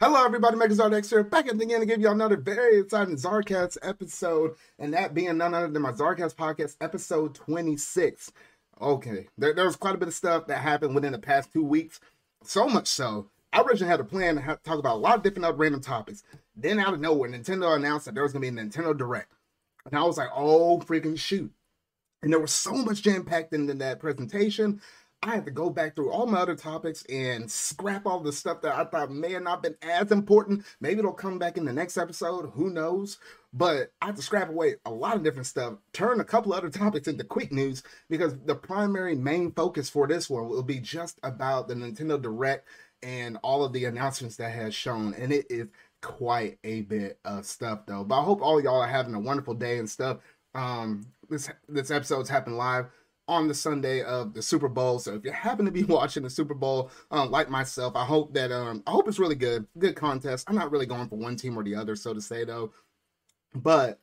Hello, everybody. Megazard X here, back at again to give you another very exciting Zarcast episode, and that being none other than my Zarcast podcast, episode 26. Okay, there, there was quite a bit of stuff that happened within the past two weeks. So much so, I originally had a plan to have, talk about a lot of different random topics. Then, out of nowhere, Nintendo announced that there was going to be a Nintendo Direct. And I was like, oh, freaking shoot. And there was so much jam packed into that presentation. I had to go back through all my other topics and scrap all the stuff that I thought may have not been as important. Maybe it'll come back in the next episode. Who knows? But I had to scrap away a lot of different stuff, turn a couple other topics into quick news because the primary main focus for this one will be just about the Nintendo Direct and all of the announcements that has shown. And it is quite a bit of stuff though. But I hope all y'all are having a wonderful day and stuff. Um, this this episode's happened live on the Sunday of the Super Bowl. So if you happen to be watching the Super Bowl, um, like myself, I hope that um, I hope it's really good, good contest. I'm not really going for one team or the other, so to say though, but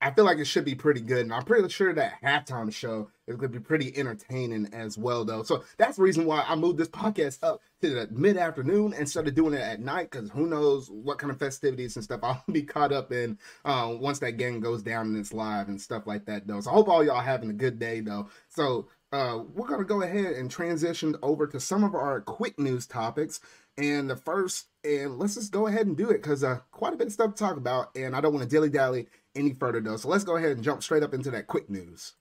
I feel like it should be pretty good, and I'm pretty sure that halftime show is going to be pretty entertaining as well, though. So that's the reason why I moved this podcast up to the mid afternoon and started doing it at night, because who knows what kind of festivities and stuff I'll be caught up in uh, once that game goes down and it's live and stuff like that, though. So I hope all y'all having a good day, though. So uh, we're going to go ahead and transition over to some of our quick news topics. And the first, and let's just go ahead and do it because uh, quite a bit of stuff to talk about, and I don't want to dilly dally any further though. So let's go ahead and jump straight up into that quick news.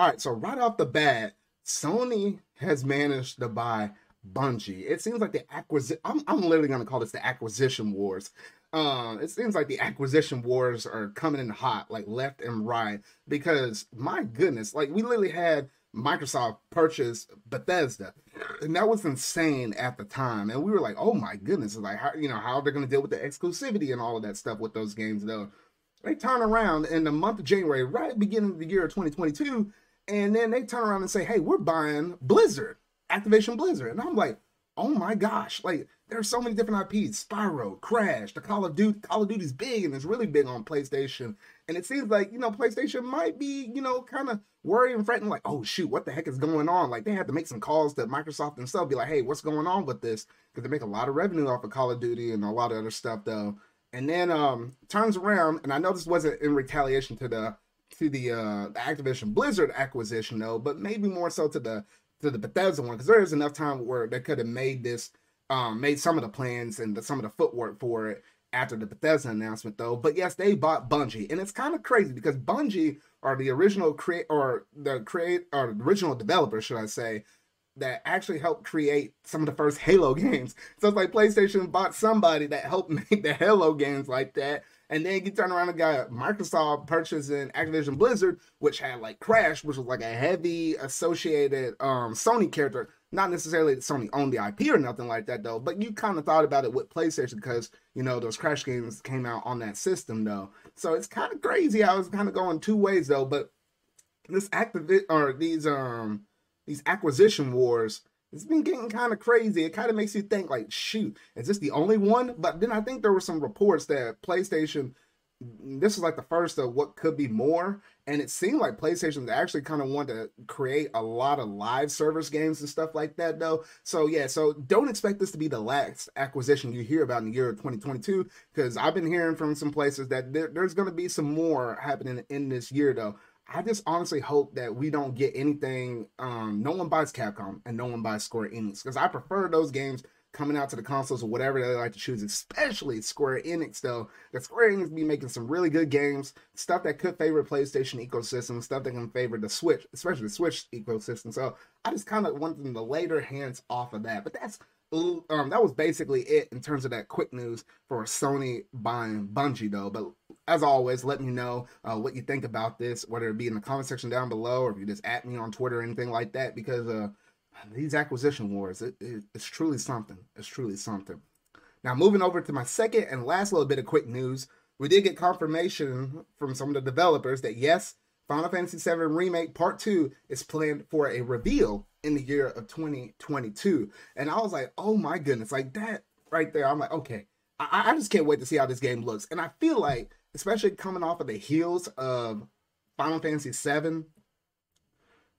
All right, so right off the bat, Sony has managed to buy Bungie. It seems like the acquisition. I'm, I'm literally going to call this the acquisition wars. Uh, it seems like the acquisition wars are coming in hot, like left and right. Because my goodness, like we literally had Microsoft purchased Bethesda, and that was insane at the time. And we were like, "Oh my goodness!" Like, how you know how they're going to deal with the exclusivity and all of that stuff with those games, though. They turn around in the month of January, right beginning of the year of 2022, and then they turn around and say, "Hey, we're buying Blizzard, Activision Blizzard," and I'm like, "Oh my gosh!" Like, there's so many different IPs: Spyro, Crash, the Call of Duty. Call of Duty's big and it's really big on PlayStation. And it seems like you know PlayStation might be you know kind of worried and frightened, like, "Oh shoot, what the heck is going on?" Like they had to make some calls to Microsoft themselves, be like, "Hey, what's going on with this?" Because they make a lot of revenue off of Call of Duty and a lot of other stuff though. And then um turns around, and I know this wasn't in retaliation to the to the uh the Activision Blizzard acquisition though, but maybe more so to the to the Bethesda one because there is enough time where they could have made this um, made some of the plans and the, some of the footwork for it after the Bethesda announcement, though. But yes, they bought Bungie, and it's kind of crazy because Bungie are the original create or the create or the original developer, should I say, that actually helped create some of the first Halo games. So it's like PlayStation bought somebody that helped make the Halo games like that. And then you turn around and got Microsoft purchasing Activision Blizzard, which had like Crash, which was like a heavy associated um, Sony character not necessarily that Sony owned the IP or nothing like that though, but you kind of thought about it with PlayStation because you know those Crash games came out on that system though. So it's kind of crazy. I was kind of going two ways though, but this active or these um these acquisition wars it's been getting kind of crazy. It kind of makes you think like, shoot, is this the only one? But then I think there were some reports that PlayStation this is like the first of what could be more. And it seemed like PlayStation actually kind of wanted to create a lot of live service games and stuff like that, though. So, yeah, so don't expect this to be the last acquisition you hear about in the year of 2022, because I've been hearing from some places that there, there's going to be some more happening in this year, though. I just honestly hope that we don't get anything. Um, no one buys Capcom and no one buys Square Enix because I prefer those games coming out to the consoles or whatever they like to choose, especially Square Enix though. That Square Enix be making some really good games, stuff that could favor PlayStation ecosystem, stuff that can favor the Switch, especially the Switch ecosystem. So I just kind of want them to lay their hands off of that. But that's um that was basically it in terms of that quick news for Sony buying Bungie though. But as always, let me know uh, what you think about this, whether it be in the comment section down below or if you just at me on Twitter or anything like that, because uh these acquisition wars, it, it, it's truly something. It's truly something. Now, moving over to my second and last little bit of quick news, we did get confirmation from some of the developers that yes, Final Fantasy VII Remake Part 2 is planned for a reveal in the year of 2022. And I was like, oh my goodness, like that right there. I'm like, okay, I, I just can't wait to see how this game looks. And I feel like, especially coming off of the heels of Final Fantasy VII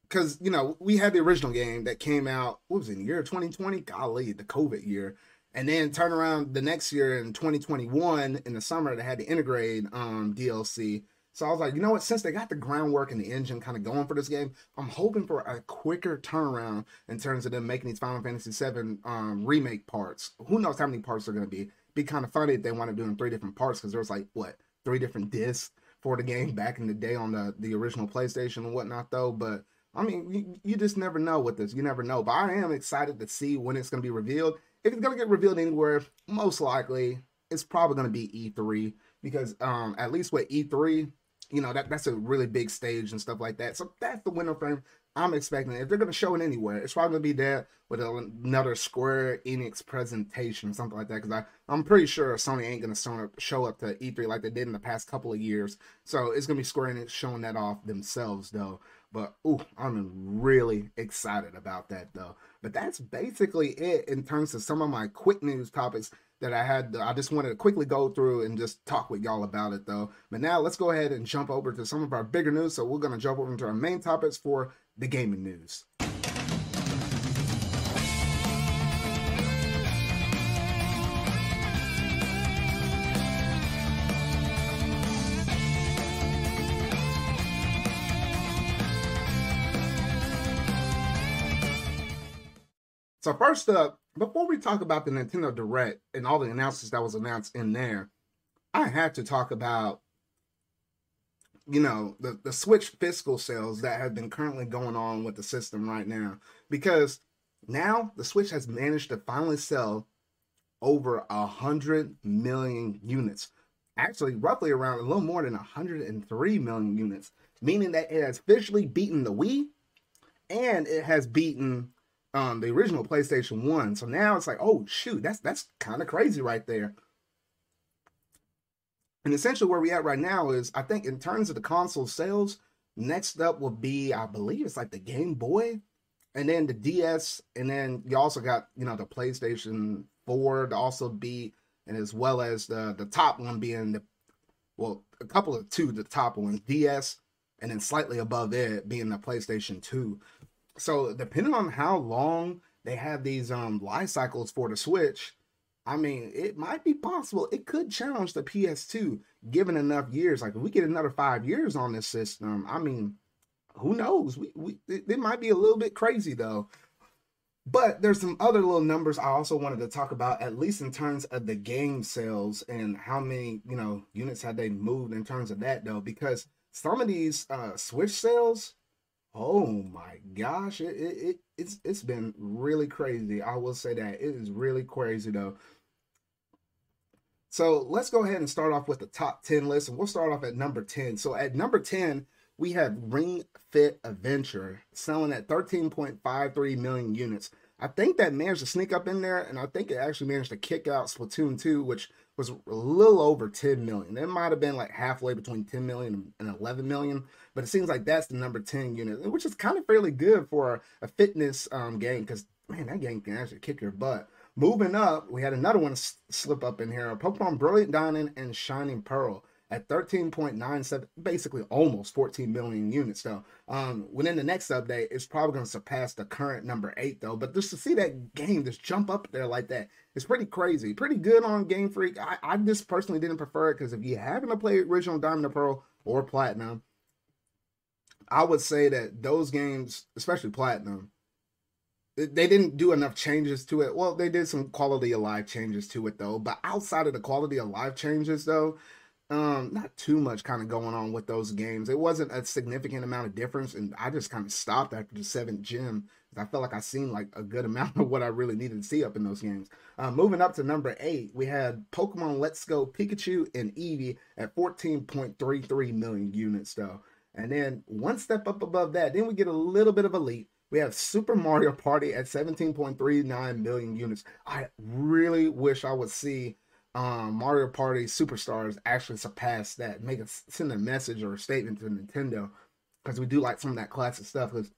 because you know we had the original game that came out. What was it? In the year 2020? Golly, the COVID year. And then turn around the next year in 2021 in the summer, they had the Intergrade um, DLC. So I was like, you know what? Since they got the groundwork and the engine kind of going for this game, I'm hoping for a quicker turnaround in terms of them making these Final Fantasy 7 um, remake parts. Who knows how many parts they're going to be? Be kind of funny if they want to do three different parts because there was like what three different discs for the game back in the day on the the original PlayStation and whatnot, though. But I mean, you, you just never know with this. You never know. But I am excited to see when it's going to be revealed. If it's going to get revealed anywhere, most likely it's probably going to be E3 because um, at least with E3, you know that that's a really big stage and stuff like that. So that's the window frame I'm expecting. If they're going to show it anywhere, it's probably going to be there with another Square Enix presentation, or something like that. Because I'm pretty sure Sony ain't going to show up to E3 like they did in the past couple of years. So it's going to be Square Enix showing that off themselves though. But ooh, I'm really excited about that though. But that's basically it in terms of some of my quick news topics that I had. I just wanted to quickly go through and just talk with y'all about it though. But now let's go ahead and jump over to some of our bigger news. So we're gonna jump over into our main topics for the gaming news. So first up, before we talk about the Nintendo Direct and all the announcements that was announced in there, I had to talk about you know the, the switch fiscal sales that have been currently going on with the system right now. Because now the switch has managed to finally sell over a hundred million units. Actually roughly around a little more than 103 million units meaning that it has officially beaten the wii and it has beaten um the original PlayStation 1. So now it's like, oh shoot, that's that's kind of crazy right there. And essentially where we at right now is I think in terms of the console sales, next up will be, I believe it's like the Game Boy, and then the DS, and then you also got, you know, the PlayStation 4 to also be, and as well as the the top one being the well, a couple of two, the top ones, DS, and then slightly above it being the PlayStation 2 so depending on how long they have these um life cycles for the Switch, I mean, it might be possible. It could challenge the PS2 given enough years. Like if we get another five years on this system, I mean, who knows? We we it, it might be a little bit crazy though. But there's some other little numbers I also wanted to talk about, at least in terms of the game sales and how many, you know, units have they moved in terms of that though, because some of these uh Switch sales, Oh my gosh, it, it, it it's it's been really crazy. I will say that it is really crazy though. So let's go ahead and start off with the top 10 list, and we'll start off at number 10. So at number 10, we have Ring Fit Adventure selling at 13.53 million units. I think that managed to sneak up in there, and I think it actually managed to kick out Splatoon 2, which was a little over 10 million. It might have been like halfway between 10 million and 11 million, but it seems like that's the number 10 unit, which is kind of fairly good for a fitness um, game because, man, that game can actually kick your butt. Moving up, we had another one slip up in here Pokemon Brilliant Diamond and Shining Pearl at 13.97, basically almost 14 million units though. Um, within the next update, it's probably going to surpass the current number eight though. But just to see that game just jump up there like that, it's pretty crazy. Pretty good on Game Freak. I, I just personally didn't prefer it because if you happen to play original Diamond and Pearl or Platinum, I would say that those games, especially Platinum, they didn't do enough changes to it. Well, they did some quality of life changes to it though. But outside of the quality of life changes though, um not too much kind of going on with those games. It wasn't a significant amount of difference and i just kind of stopped after the seventh gym i felt like i seen like a good amount of what i really needed to see up in those games. Uh, moving up to number eight we had pokemon let's go pikachu and eevee at 14.33 million units though. And then one step up above that then we get a little bit of a leap. We have Super Mario Party at 17.39 million units. I really wish I would see um, Mario Party Superstars actually surpass that, make a send a message or a statement to Nintendo because we do like some of that classic stuff. Because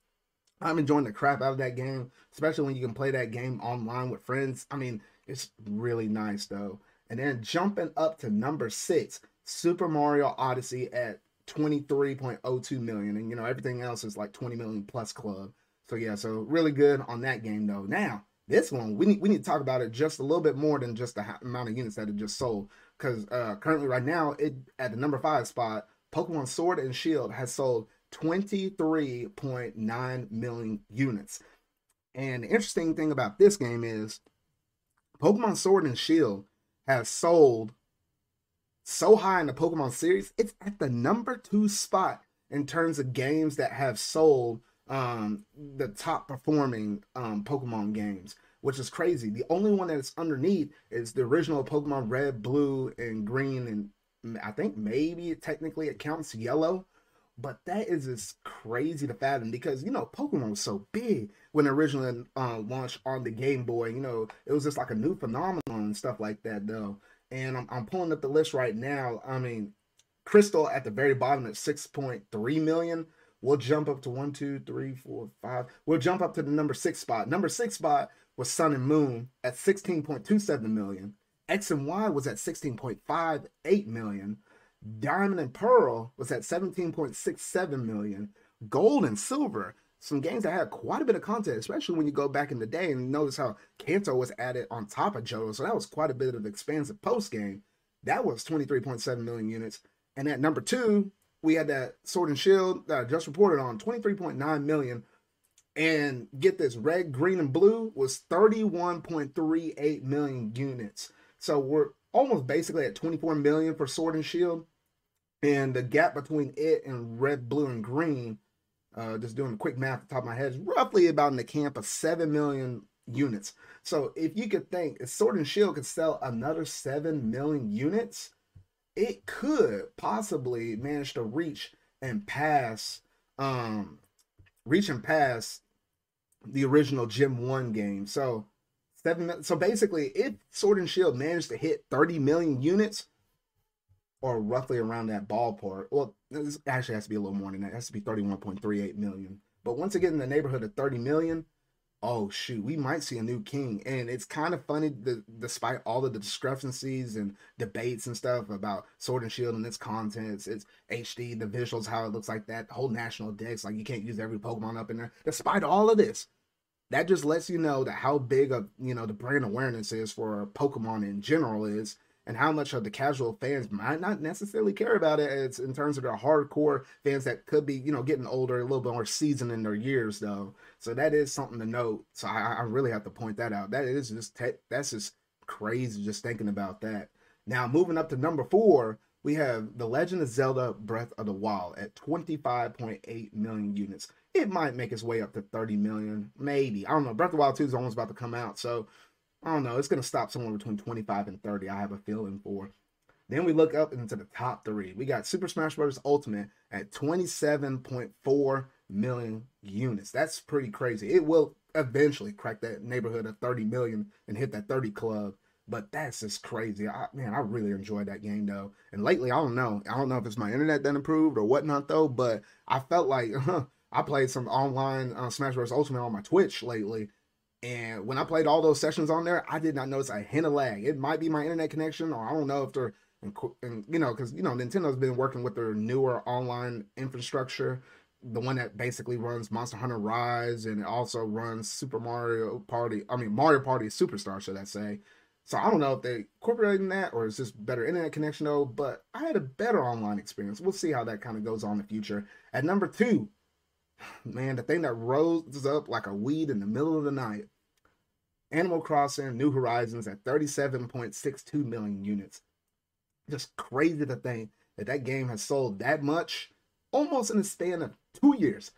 I'm enjoying the crap out of that game, especially when you can play that game online with friends. I mean, it's really nice though. And then jumping up to number six, Super Mario Odyssey at 23.02 million. And, you know, everything else is like 20 million plus club. So, yeah, so really good on that game, though. Now, this one, we need, we need to talk about it just a little bit more than just the amount of units that it just sold. Because uh, currently, right now, it at the number five spot, Pokemon Sword and Shield has sold 23.9 million units. And the interesting thing about this game is Pokemon Sword and Shield has sold so high in the Pokemon series, it's at the number two spot in terms of games that have sold um, the top performing um, Pokemon games, which is crazy. The only one that's underneath is the original Pokemon Red, Blue, and Green, and I think maybe technically it counts Yellow. But that is just crazy to fathom because you know Pokemon was so big when originally uh, launched on the Game Boy. You know it was just like a new phenomenon and stuff like that, though and I'm, I'm pulling up the list right now. I mean, Crystal at the very bottom at 6.3 million. We'll jump up to one, two, three, four, five. We'll jump up to the number six spot. Number six spot was Sun and Moon at 16.27 million. X and Y was at 16.58 million. Diamond and Pearl was at 17.67 million. Gold and Silver some games that had quite a bit of content, especially when you go back in the day and notice how Kanto was added on top of Johto. So that was quite a bit of expansive post game. That was 23.7 million units. And at number two, we had that Sword and Shield that I just reported on 23.9 million. And get this red, green, and blue was 31.38 million units. So we're almost basically at 24 million for Sword and Shield. And the gap between it and red, blue, and green uh, just doing a quick math at the top of my head, is roughly about in the camp of 7 million units. So if you could think if Sword and Shield could sell another 7 million units, it could possibly manage to reach and pass um reach and pass the original Gen 1 game. So seven so basically if Sword and Shield managed to hit 30 million units, or roughly around that ballpark. Well, this actually has to be a little more than that. It has to be 31.38 million. But once again, in the neighborhood of 30 million, oh shoot, we might see a new king. And it's kind of funny, the, despite all of the discrepancies and debates and stuff about Sword and Shield and its contents, its HD, the visuals, how it looks like that, the whole national dex, like you can't use every Pokemon up in there. Despite all of this, that just lets you know that how big of you know the brand awareness is for Pokemon in general is and how much of the casual fans might not necessarily care about it it's in terms of the hardcore fans that could be you know getting older a little bit more seasoned in their years though. So that is something to note. So i, I really have to point that out. That is just te- that's just crazy just thinking about that. Now moving up to number four we have the legend of zelda breath of the wild at 25.8 million units. It might make its way up to 30 million maybe. I don't know. Breath of the wild 2 is almost about to come out so I don't know. It's going to stop somewhere between 25 and 30. I have a feeling for. Then we look up into the top three. We got Super Smash Bros. Ultimate at 27.4 million units. That's pretty crazy. It will eventually crack that neighborhood of 30 million and hit that 30 club. But that's just crazy. I, man, I really enjoyed that game though. And lately, I don't know. I don't know if it's my internet that improved or whatnot though. But I felt like I played some online uh, Smash Bros. Ultimate on my Twitch lately, and when I played all those sessions on there, I did not notice a hint of lag. It might be my internet connection, or I don't know if they're, and, you know, because you know Nintendo's been working with their newer online infrastructure, the one that basically runs Monster Hunter Rise and it also runs Super Mario Party. I mean Mario Party Superstar, should I say? So I don't know if they incorporating that or it's just better internet connection though. But I had a better online experience. We'll see how that kind of goes on in the future. At number two, man, the thing that rose up like a weed in the middle of the night Animal Crossing New Horizons at 37.62 million units. Just crazy to think that that game has sold that much almost in the span of two years.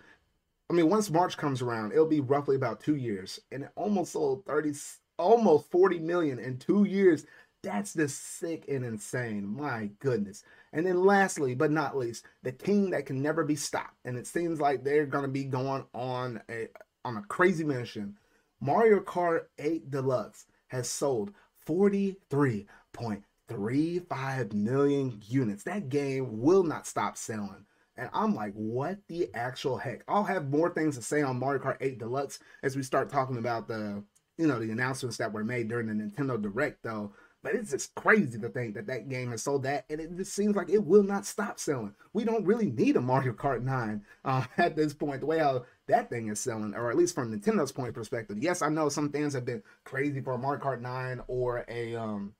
I mean, once March comes around, it'll be roughly about two years, and it almost sold 30, almost 40 million in two years. That's just sick and insane. My goodness. And then lastly, but not least, the team that can never be stopped. And it seems like they're going to be going on a on a crazy mission Mario Kart 8 Deluxe has sold 43.35 million units. That game will not stop selling. And I'm like, what the actual heck? I'll have more things to say on Mario Kart 8 Deluxe as we start talking about the, you know, the announcements that were made during the Nintendo Direct, though. But it's just crazy to think that that game has sold that, and it just seems like it will not stop selling. We don't really need a Mario Kart 9 uh, at this point, the way how that thing is selling, or at least from Nintendo's point of perspective. Yes, I know some fans have been crazy for a Mario Kart 9 or a um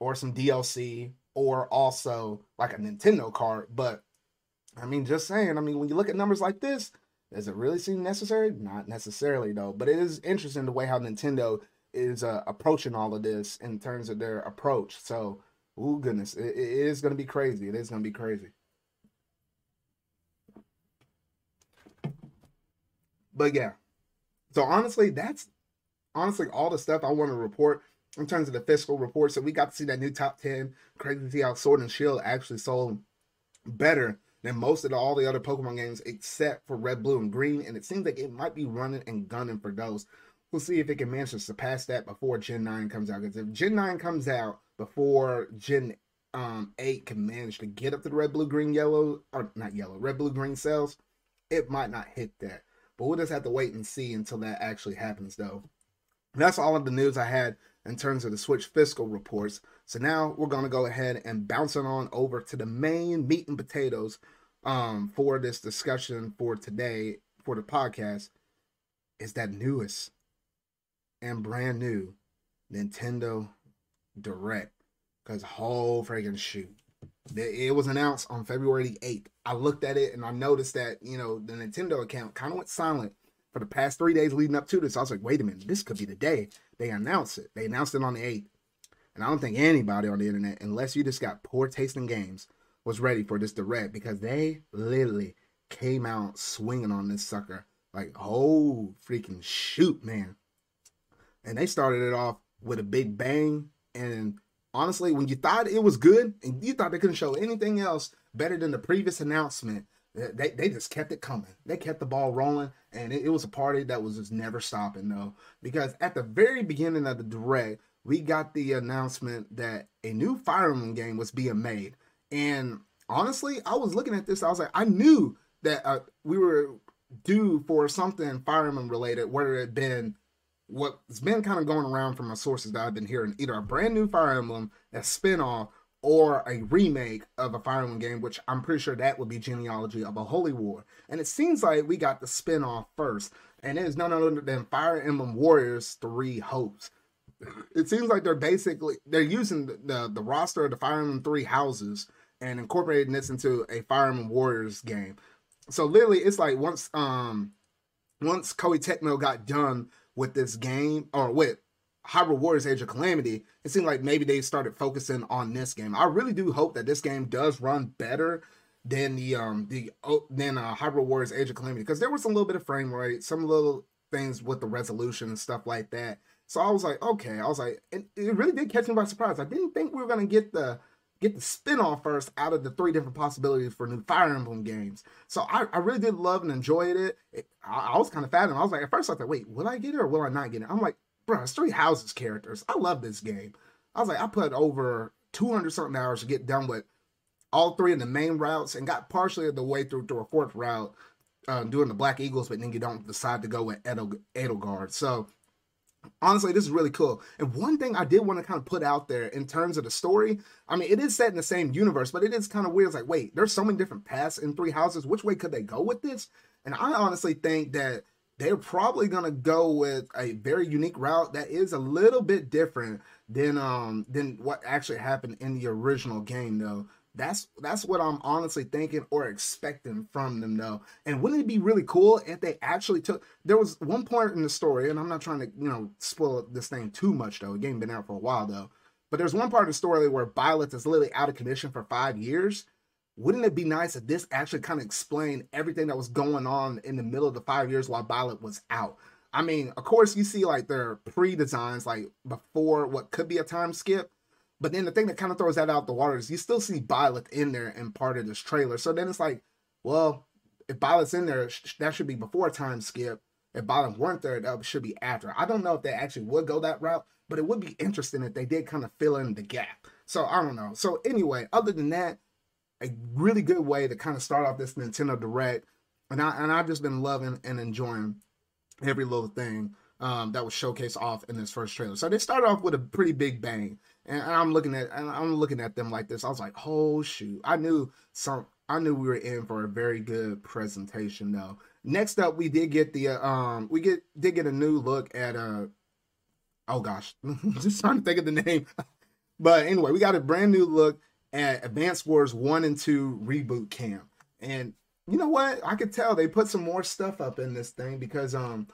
or some DLC or also like a Nintendo cart, but I mean, just saying. I mean, when you look at numbers like this, does it really seem necessary? Not necessarily, though. But it is interesting the way how Nintendo is uh, approaching all of this in terms of their approach. So, oh goodness, it, it is going to be crazy. It is going to be crazy. But yeah, so honestly, that's honestly all the stuff I want to report in terms of the fiscal report. So we got to see that new top ten. Crazy to see how Sword and Shield actually sold better than most of the, all the other Pokemon games except for Red, Blue, and Green. And it seems like it might be running and gunning for those. We'll see if it can manage to surpass that before Gen 9 comes out. Because if Gen 9 comes out before Gen um, 8 can manage to get up to the Red, Blue, Green, Yellow, or not Yellow, Red, Blue, Green cells, it might not hit that. But we'll just have to wait and see until that actually happens, though. That's all of the news I had in terms of the Switch fiscal reports. So now we're going to go ahead and bounce it on over to the main meat and potatoes um, for this discussion for today for the podcast is that newest and brand new Nintendo Direct. Because whole freaking shoot. It was announced on February 8th. I looked at it and I noticed that, you know, the Nintendo account kind of went silent for the past three days leading up to this. I was like, wait a minute, this could be the day they announce it. They announced it on the 8th. And I don't think anybody on the internet, unless you just got poor tasting games, was ready for this direct because they literally came out swinging on this sucker. Like, oh, freaking shoot, man. And they started it off with a big bang. And honestly, when you thought it was good and you thought they couldn't show anything else better than the previous announcement, they, they just kept it coming. They kept the ball rolling, and it, it was a party that was just never stopping, though. Because at the very beginning of the direct, we got the announcement that a new Fire Emblem game was being made. And honestly, I was looking at this, I was like, I knew that uh, we were due for something Fire Emblem related, whether it had been what's been kind of going around from my sources that I've been hearing, either a brand new Fire Emblem, a spinoff, or a remake of a Fire Emblem game, which I'm pretty sure that would be genealogy of a Holy War. And it seems like we got the spinoff first, and it is none other than Fire Emblem Warriors Three Hopes. It seems like they're basically they're using the, the, the roster of the Fire Emblem Three houses and incorporating this into a Fire Emblem Warriors game. So literally, it's like once um once Koei Tecmo got done with this game or with Hyrule Warriors Age of Calamity, it seemed like maybe they started focusing on this game. I really do hope that this game does run better than the um the than uh, Hyrule Warriors Age of Calamity because there was a little bit of frame rate, some little things with the resolution and stuff like that. So I was like, okay, I was like, it really did catch me by surprise. I didn't think we were gonna get the get the spin-off first out of the three different possibilities for new Fire Emblem games. So I, I really did love and enjoyed it. it I, I, was kind of fathom. I was like, at first I thought, wait, will I get it or will I not get it? I'm like, bro, it's three houses characters. I love this game. I was like, I put over 200 something hours to get done with all three of the main routes and got partially the way through to a fourth route uh, doing the Black Eagles, but then you don't decide to go with Edel- Edelgard. So honestly, this is really cool. And one thing I did want to kind of put out there in terms of the story, I mean, it is set in the same universe, but it is kind of weird. It's like, wait, there's so many different paths in Three Houses. Which way could they go with this? And I honestly think that they're probably gonna go with a very unique route that is a little bit different than um than what actually happened in the original game though. That's that's what I'm honestly thinking or expecting from them though. And wouldn't it be really cool if they actually took there was one point in the story, and I'm not trying to, you know, spoil this thing too much though. The game been out for a while though. But there's one part of the story where Byleth is literally out of commission for five years wouldn't it be nice if this actually kind of explained everything that was going on in the middle of the five years while Byleth was out? I mean, of course, you see like their pre designs, like before what could be a time skip. But then the thing that kind of throws that out the water is you still see Byleth in there in part of this trailer. So then it's like, well, if Byleth's in there, that should be before time skip. If Byleth weren't there, that should be after. I don't know if they actually would go that route, but it would be interesting if they did kind of fill in the gap. So I don't know. So anyway, other than that, a really good way to kind of start off this Nintendo Direct. And I and I've just been loving and enjoying every little thing um, that was showcased off in this first trailer. So they started off with a pretty big bang, and I'm looking at and I'm looking at them like this. I was like, oh shoot! I knew some. I knew we were in for a very good presentation though. Next up, we did get the uh, um we get did get a new look at uh oh gosh, just trying to think of the name. but anyway, we got a brand new look at Advanced Wars 1 and 2 reboot camp. And you know what? I could tell they put some more stuff up in this thing because um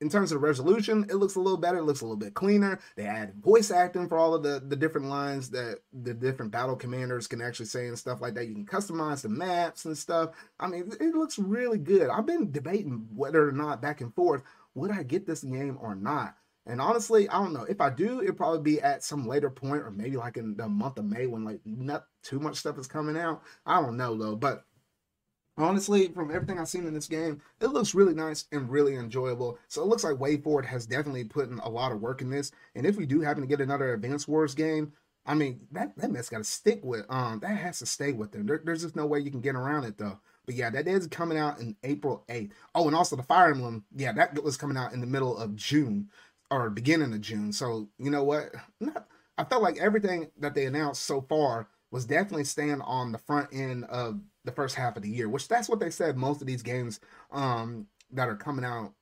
in terms of resolution, it looks a little better. It looks a little bit cleaner. They added voice acting for all of the, the different lines that the different battle commanders can actually say and stuff like that. You can customize the maps and stuff. I mean, it looks really good. I've been debating whether or not back and forth would I get this game or not. And honestly, I don't know. If I do, it'll probably be at some later point or maybe like in the month of May when like not too much stuff is coming out. I don't know though. But honestly, from everything I've seen in this game, it looks really nice and really enjoyable. So it looks like WayForward has definitely put in a lot of work in this. And if we do happen to get another Advance Wars game, I mean that that mess got to stick with. Um, that has to stay with them. There, there's just no way you can get around it though. But yeah, that is coming out in April 8th. Oh, and also the Fire Emblem, yeah, that was coming out in the middle of June or beginning of June. So you know what? Not, I felt like everything that they announced so far was definitely staying on the front end of the first half of the year, which that's what they said most of these games um, that are coming out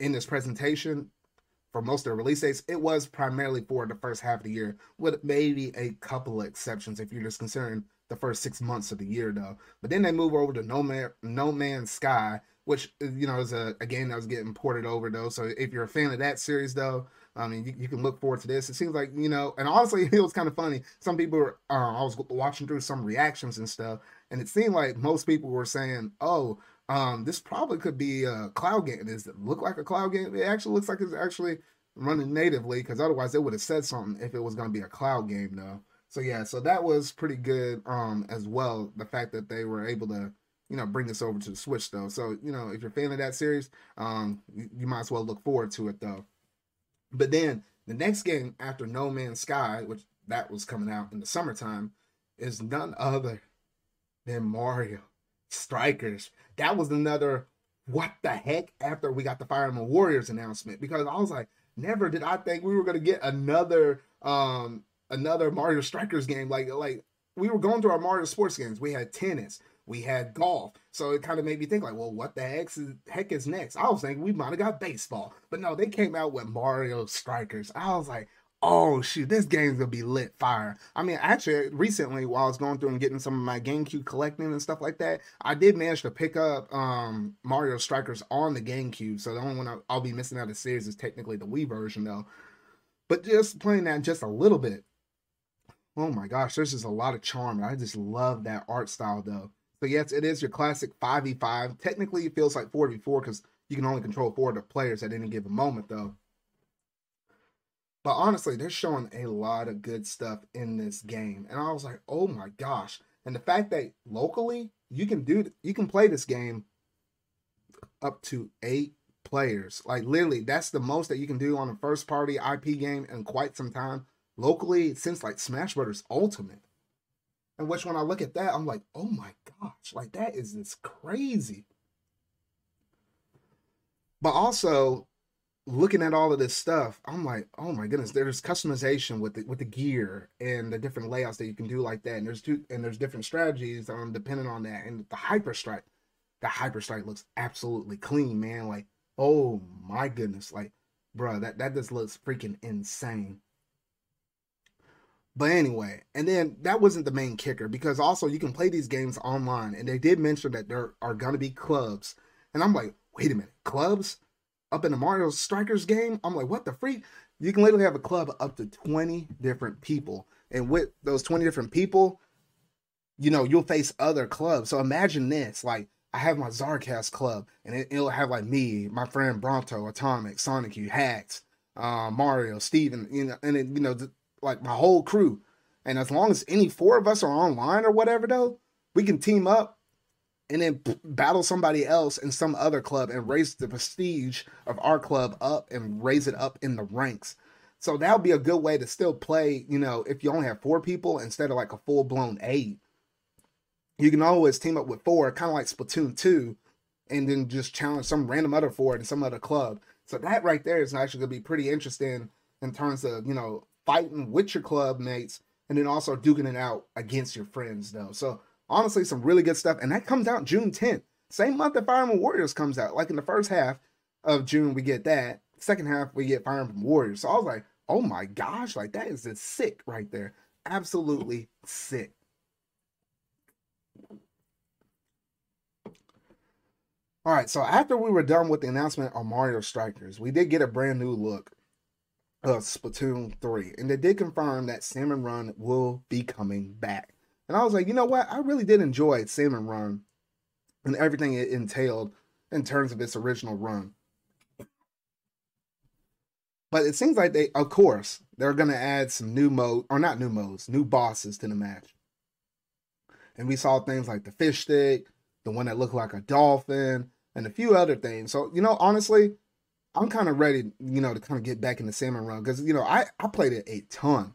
in this presentation for most of the release dates, it was primarily for the first half of the year, with maybe a couple of exceptions if you're just considering the first six months of the year, though. But then they move over to No Man No Man's Sky, which you know is a, a game that was getting ported over, though. So if you're a fan of that series, though, I mean, you, you, can look forward to this. It seems like you know, and honestly, it was kind of funny. Some people were, uh, I was watching through some reactions and stuff, and it seemed like most people were saying, "Oh, um, this probably could be a cloud game." Does it look like a cloud game? It actually looks like it's actually running natively, because otherwise they would have said something if it was going to be a cloud game, though. So yeah, so that was pretty good, um, as well. The fact that they were able to you know, bring this over to the Switch though. So, you know, if you're a fan of that series, um, you, you, might as well look forward to it though. But then the next game after No Man's Sky, which that was coming out in the summertime, is none other than Mario Strikers. That was another what the heck after we got the Fire Emblem Warriors announcement because I was like, never did I think we were gonna get another um another Mario Strikers game. Like like we were going through our Mario sports games. We had tennis, we had golf. So it kind of made me think like, well, what the heck is, heck is next? I was thinking we might have got baseball, but no, they came out with Mario Strikers. I was like, oh shoot, this game's gonna be lit fire. I mean, actually, recently while I was going through and getting some of my GameCube collecting and stuff like that, I did manage to pick up um, Mario Strikers on the GameCube. So the only one I'll be missing out of the series is technically the Wii version though. But just playing that just a little bit. Oh my gosh, there's just a lot of charm. I just love that art style though. So yes, it is your classic 5v5. Technically, it feels like 4v4 because you can only control four of the players at any given moment, though. But honestly, they're showing a lot of good stuff in this game. And I was like, oh my gosh. And the fact that locally, you can do you can play this game up to eight players. Like literally, that's the most that you can do on a first party IP game in quite some time. Locally, since like Smash Brothers Ultimate. And which when I look at that, I'm like, oh my gosh, like that is just crazy. But also looking at all of this stuff, I'm like, oh my goodness, there's customization with the with the gear and the different layouts that you can do like that. And there's two and there's different strategies um depending on that. And the hyper strike, the hyper strike looks absolutely clean, man. Like, oh my goodness, like, bro, that that just looks freaking insane. But anyway, and then that wasn't the main kicker because also you can play these games online, and they did mention that there are gonna be clubs. And I'm like, wait a minute, clubs up in the Mario Strikers game? I'm like, what the freak? You can literally have a club up to 20 different people. And with those 20 different people, you know, you'll face other clubs. So imagine this like, I have my Zarcast club, and it, will have like me, my friend Bronto, Atomic, Sonic U, Hacks, uh, Mario, Steven, you know, and it, you know, like my whole crew. And as long as any four of us are online or whatever, though, we can team up and then p- battle somebody else in some other club and raise the prestige of our club up and raise it up in the ranks. So that would be a good way to still play, you know, if you only have four people instead of like a full blown eight. You can always team up with four, kind of like Splatoon 2, and then just challenge some random other four in some other club So that right there is actually going to be pretty interesting in terms of, you know, fighting with your club mates and then also duking it out against your friends, though. So honestly, some really good stuff. And that comes out June 10th. Same month that Fire Emblem Warriors comes out. Like in the first half of June, we get that. Second half, we get Fire Emblem Warriors. So I was like, oh my gosh, like that is just sick right there. Absolutely sick. All right, so after we were done with the announcement on Mario Strikers, we did get a brand new look of Splatoon 3. And they did confirm that Salmon Run will be coming back. And I was like, you know what? I really did enjoy Salmon Run and everything it entailed in terms of its original run. But it seems like they, of course, they're going to add some new mode, or not new modes, new bosses to the match. And we saw things like the fish stick, the one that looked like a dolphin, and a few other things. So, you know, honestly, I'm kind of ready, you know, to kind of get back in the salmon run because, you know, I, I played it a ton.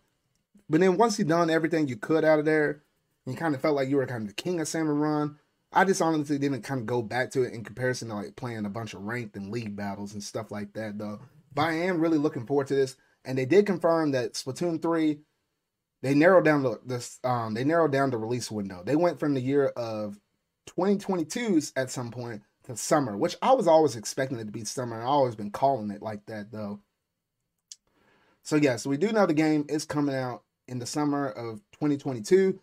But then once you done everything you could out of there, you kind of felt like you were kind of the king of salmon run. I just honestly didn't kind of go back to it in comparison to like playing a bunch of ranked and league battles and stuff like that, though. But I am really looking forward to this. And they did confirm that Splatoon 3, they narrowed down the this um they narrowed down the release window. They went from the year of 2022s at some point to summer, which I was always expecting it to be summer. I've always been calling it like that though. So yeah, so we do know the game is coming out in the summer of 2022.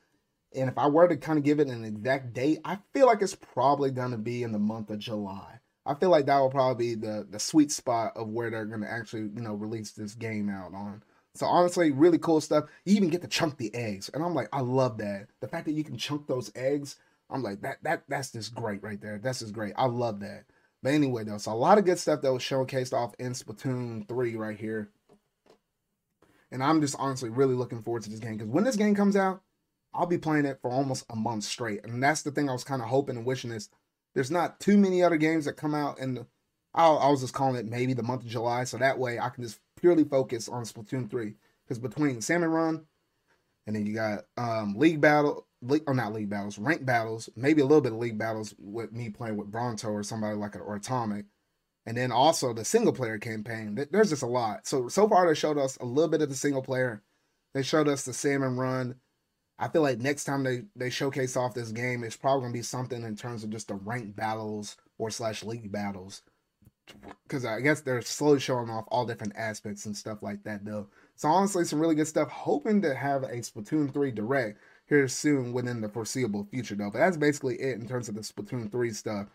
And if I were to kind of give it an exact date, I feel like it's probably going to be in the month of July. I feel like that will probably be the the sweet spot of where they're going to actually, you know, release this game out on. So honestly, really cool stuff. You even get to chunk the eggs, and I'm like, I love that. The fact that you can chunk those eggs I'm like that that that's just great right there. That's just great. I love that. But anyway, though, so a lot of good stuff that was showcased off in Splatoon 3 right here. And I'm just honestly really looking forward to this game because when this game comes out, I'll be playing it for almost a month straight. And that's the thing I was kind of hoping and wishing is there's not too many other games that come out and I, I was just calling it maybe the month of July. So that way I can just purely focus on Splatoon 3. Because between Salmon Run and then you got um, League Battle, league, or not league battles, rank battles, maybe a little bit of league battles with me playing with Bronto or somebody like an or Atomic. And then also the single player campaign. There's just a lot. So so far they showed us a little bit of the single player. They showed us the salmon run. I feel like next time they they showcase off this game, it's probably gonna be something in terms of just the rank battles or slash league battles. Because I guess they're slowly showing off all different aspects and stuff like that, though. So honestly, some really good stuff. Hoping to have a Splatoon 3 direct here soon within the foreseeable future, though. But that's basically it in terms of the Splatoon 3 stuff.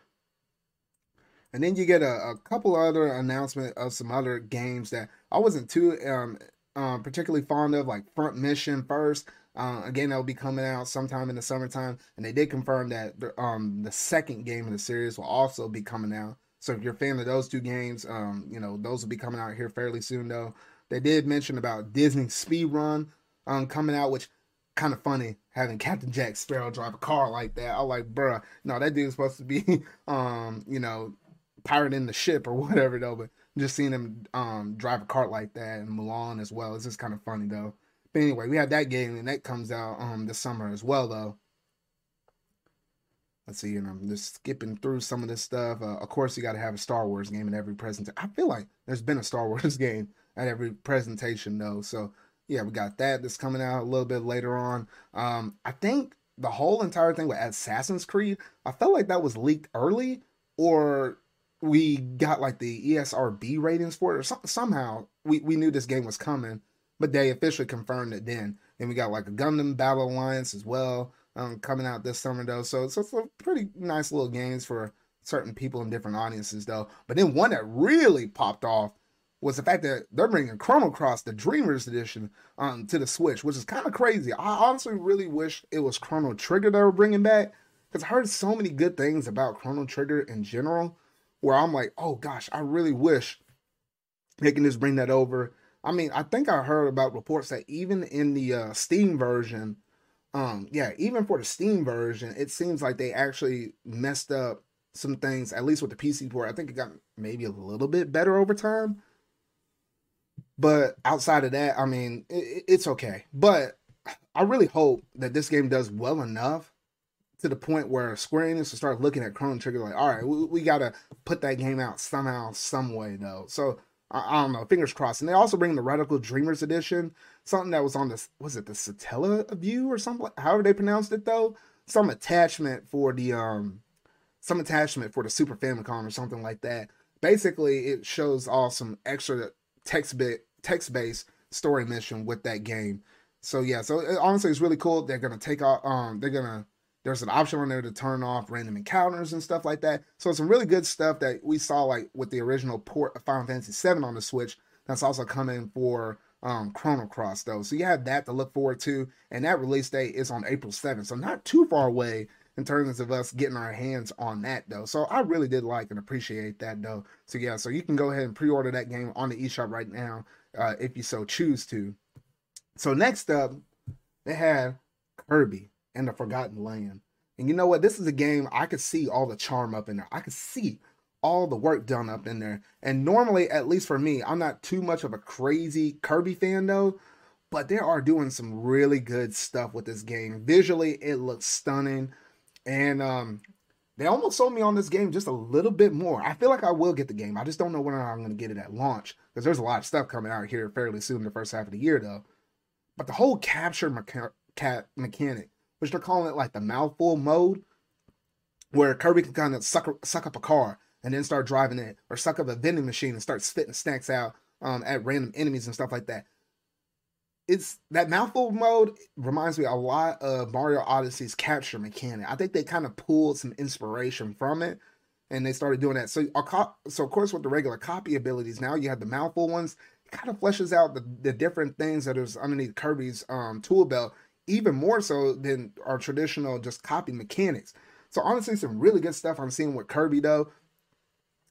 And then you get a, a couple other announcement of some other games that I wasn't too um, um, particularly fond of, like Front Mission first. Uh, again, that'll be coming out sometime in the summertime, and they did confirm that the, um, the second game in the series will also be coming out. So if you're a fan of those two games, um, you know those will be coming out here fairly soon. Though they did mention about Disney Speed Run um, coming out, which kind of funny having Captain Jack Sparrow drive a car like that. I'm like, bruh, no, that dude's supposed to be, um, you know, pirating the ship or whatever though. But just seeing him um drive a cart like that in Milan as well, it's just kind of funny though. But anyway, we had that game and that comes out um this summer as well though. Let's see, and I'm just skipping through some of this stuff. Uh, of course, you got to have a Star Wars game in every presentation. I feel like there's been a Star Wars game at every presentation though. So yeah, we got that that's coming out a little bit later on. Um, I think the whole entire thing with Assassin's Creed, I felt like that was leaked early, or we got like the ESRB ratings for it, or so- somehow we, we knew this game was coming, but they officially confirmed it then. Then we got like a Gundam Battle Alliance as well um, coming out this summer though, so, so it's a pretty nice little games for certain people in different audiences though. But then one that really popped off was the fact that they're bringing Chrono Cross, the Dreamers Edition, um, to the Switch, which is kind of crazy. I honestly really wish it was Chrono Trigger they were bringing back because I heard so many good things about Chrono Trigger in general, where I'm like, oh gosh, I really wish they can just bring that over. I mean, I think I heard about reports that even in the uh, Steam version, um, yeah, even for the Steam version, it seems like they actually messed up some things, at least with the PC port. I think it got maybe a little bit better over time but outside of that, I mean, it, it's okay. But I really hope that this game does well enough to the point where Square Enix will start looking at Chrono Trigger like, all right, we, we got to put that game out somehow, some way though. So I, I, don't know, fingers crossed. And they also bring the Radical Dreamers edition, something that was on this, was it the Satellaview or something? However they pronounced it though, some attachment for the um, some attachment for the Super Famicom or something like that. Basically, it shows all some extra text bit text based story mission with that game. So yeah, so it, honestly, it's really cool. They're gonna take off. Um, they're gonna there's an option on there to turn off random encounters and stuff like that. So some really good stuff that we saw like with the original port of Final Fantasy VII on the Switch. That's also coming for um, Chrono Cross though. So you have that to look forward to, and that release date is on April 7th. So not too far away in terms of us getting our hands on that though. So I really did like and appreciate that though. So yeah, so you can go ahead and pre-order that game on the eShop right now uh, if you so choose to. So next up, they had Kirby and the Forgotten Land. And you know what? This is a game I could see all the charm up in there. I could see all the work done up in there. And normally, at least for me, I'm not too much of a crazy Kirby fan though, but they are doing some really good stuff with this game. Visually, it looks stunning. And um they almost sold me on this game just a little bit more. I feel like I will get the game. I just don't know when I'm going to get it at launch because there's a lot of stuff coming out here fairly soon, the first half of the year, though. But the whole capture mecha- cat mechanic, which they're calling it like the mouthful mode, where Kirby can kind of suck, suck up a car and then start driving it, or suck up a vending machine and start spitting snacks out um, at random enemies and stuff like that it's that mouthful mode reminds me a lot of Mario Odyssey's capture mechanic. I think they kind of pulled some inspiration from it and they started doing that. So, so of course, with the regular copy abilities, now you have the mouthful ones. It kind of fleshes out the, the different things that is underneath Kirby's um, tool belt, even more so than our traditional just copy mechanics. So honestly, some really good stuff I'm seeing with Kirby though.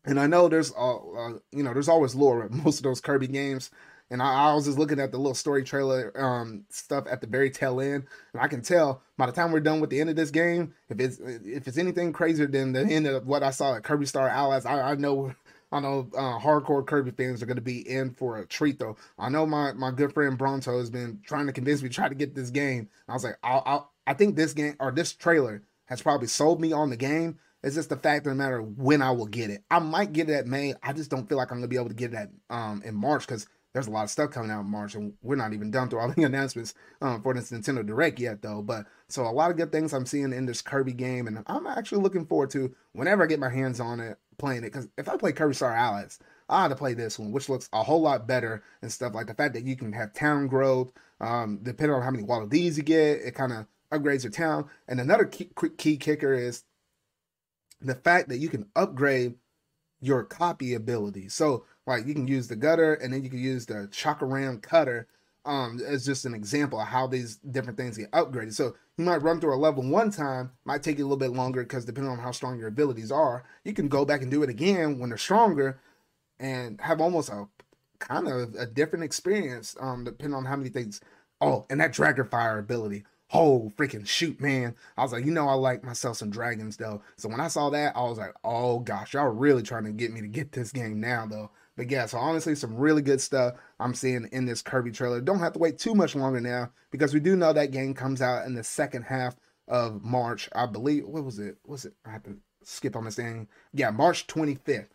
And I know there's uh, uh you know there's always lore with most of those Kirby games. And I, I, was just looking at the little story trailer um, stuff at the very tail end, and I can tell by the time we're done with the end of this game, if it's if it's anything crazier than the end of what I saw at Kirby Star Allies, I, I know I know uh, hardcore Kirby fans are going to be in for a treat, though. I know my my good friend Bronto has been trying to convince me to try to get this game. I was like, I'll, I think this game or this trailer has probably sold me on the game. It's just the fact of the matter when I will get it. I might get it at May. I just don't feel like I'm gonna be able to get it at um in March because there's a lot of stuff coming out in March, and we're not even done through all the announcements um, for this Nintendo Direct yet, though. But so a lot of good things I'm seeing in this Kirby game, and I'm actually looking forward to whenever I get my hands on it, playing it. Because if I play Kirby Star Allies, I had to play this one, which looks a whole lot better and stuff like the fact that you can have town growth, um, depending on how many Waddle Dees you get, it kind of upgrades your town. And another key, key kicker is the fact that you can upgrade your copy ability. So like you can use the cutter and then you can use the Chakram cutter um as just an example of how these different things get upgraded. So you might run through a level one time, might take you a little bit longer because depending on how strong your abilities are, you can go back and do it again when they're stronger and have almost a kind of a different experience um depending on how many things. Oh, and that Dragon Fire ability oh freaking shoot man i was like you know i like myself some dragons though so when i saw that i was like oh gosh y'all really trying to get me to get this game now though but yeah so honestly some really good stuff i'm seeing in this kirby trailer don't have to wait too much longer now because we do know that game comes out in the second half of march i believe what was it was it i have to skip on this thing yeah march 25th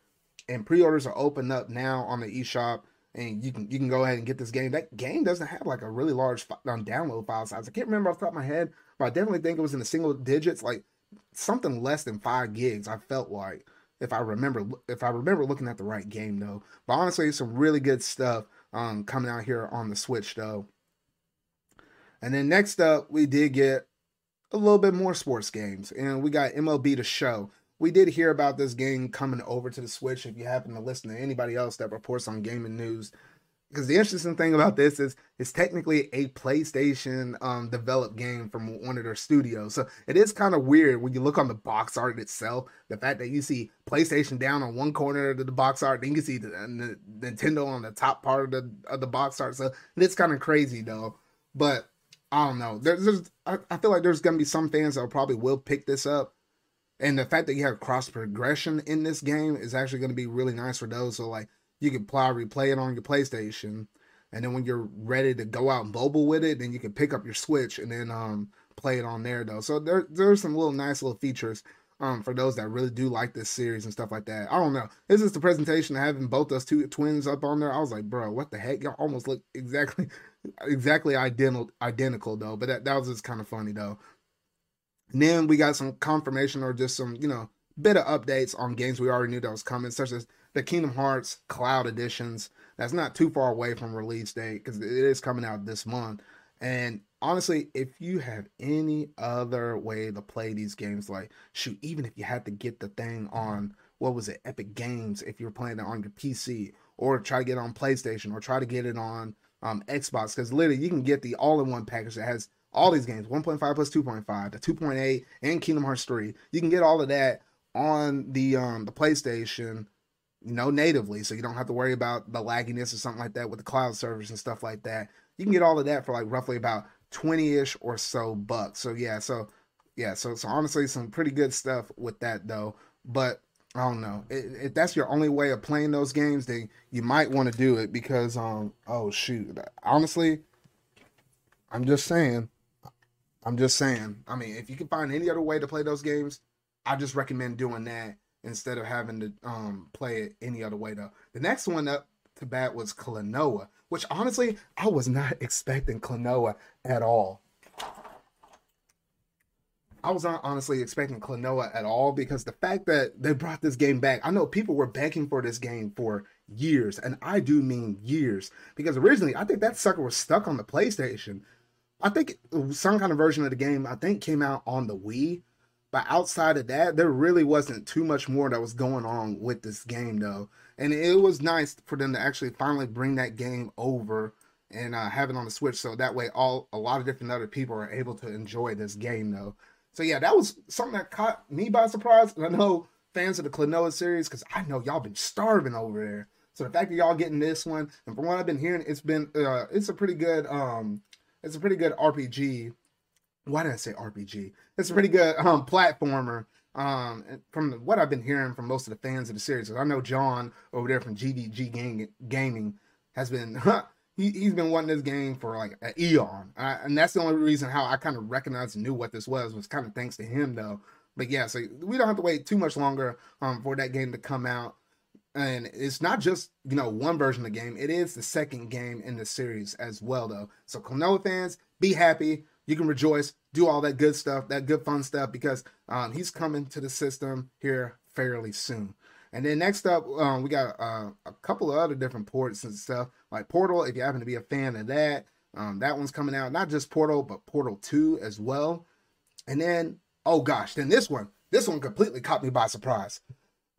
and pre-orders are open up now on the eShop and you can you can go ahead and get this game. That game doesn't have like a really large um, download file size. I can't remember off the top of my head, but I definitely think it was in the single digits, like something less than five gigs. I felt like if I remember if I remember looking at the right game though. But honestly, some really good stuff um, coming out here on the Switch though. And then next up, we did get a little bit more sports games, and we got MLB The Show we did hear about this game coming over to the Switch. If you happen to listen to anybody else that reports on gaming news, because the interesting thing about this is it's technically a PlayStation um, developed game from one of their studios. So it is kind of weird when you look on the box art itself. The fact that you see PlayStation down on one corner of the box art, then you see the, the Nintendo on the top part of the of the box art. So it's kind of crazy though. But I don't know. There's, there's I, I feel like there's gonna be some fans that probably will pick this up and the fact that you have cross progression in this game is actually going to be really nice for those. So like you can play replay it on your PlayStation, and then when you're ready to go out mobile with it, then you can pick up your Switch and then um play it on there though. So there there's some little nice little features um, for those that really do like this series and stuff like that. I don't know. This is the presentation having both those two twins up on there. I was like, bro, what the heck? Y'all almost look exactly exactly identical identical though. But that, that was just kind of funny though. And then we got some confirmation or just some, you know, bit of updates on games we already knew that was coming, such as the Kingdom Hearts Cloud editions. That's not too far away from release date because it is coming out this month. And honestly, if you have any other way to play these games, like shoot, even if you had to get the thing on what was it, Epic Games, if you're playing it on your PC, or try to get it on PlayStation, or try to get it on um, Xbox, because literally you can get the all-in-one package that has all these games 1.5 plus 2.5 the 2.8 and kingdom hearts 3 you can get all of that on the um the playstation you know natively so you don't have to worry about the lagginess or something like that with the cloud servers and stuff like that. You can get all of that for like roughly about 20ish or so bucks. So yeah so yeah so so honestly some pretty good stuff with that though. But i don't know. If that's your only way of playing those games then you might want to do it because um oh shoot. Honestly i'm just saying. I'm just saying. I mean, if you can find any other way to play those games, I just recommend doing that instead of having to um, play it any other way. Though the next one up to bat was Klonoa, which honestly I was not expecting Klonoa at all. I was not honestly expecting Klonoa at all because the fact that they brought this game back, I know people were begging for this game for years, and I do mean years because originally I think that sucker was stuck on the PlayStation I think some kind of version of the game I think came out on the Wii. But outside of that, there really wasn't too much more that was going on with this game though. And it was nice for them to actually finally bring that game over and uh, have it on the Switch so that way all a lot of different other people are able to enjoy this game though. So yeah, that was something that caught me by surprise. And I know fans of the Klonoa series, because I know y'all been starving over there. So the fact that y'all getting this one, and from what I've been hearing, it's been uh, it's a pretty good um it's a pretty good RPG. Why did I say RPG? It's a pretty good um, platformer. Um, from the, what I've been hearing from most of the fans of the series, I know John over there from GDG Gang, Gaming has been he, he's been wanting this game for like an eon, and that's the only reason how I kind of recognized and knew what this was was kind of thanks to him though. But yeah, so we don't have to wait too much longer um, for that game to come out and it's not just you know one version of the game it is the second game in the series as well though so Klonoa fans be happy you can rejoice do all that good stuff that good fun stuff because um, he's coming to the system here fairly soon and then next up um, we got uh, a couple of other different ports and stuff like portal if you happen to be a fan of that um, that one's coming out not just portal but portal 2 as well and then oh gosh then this one this one completely caught me by surprise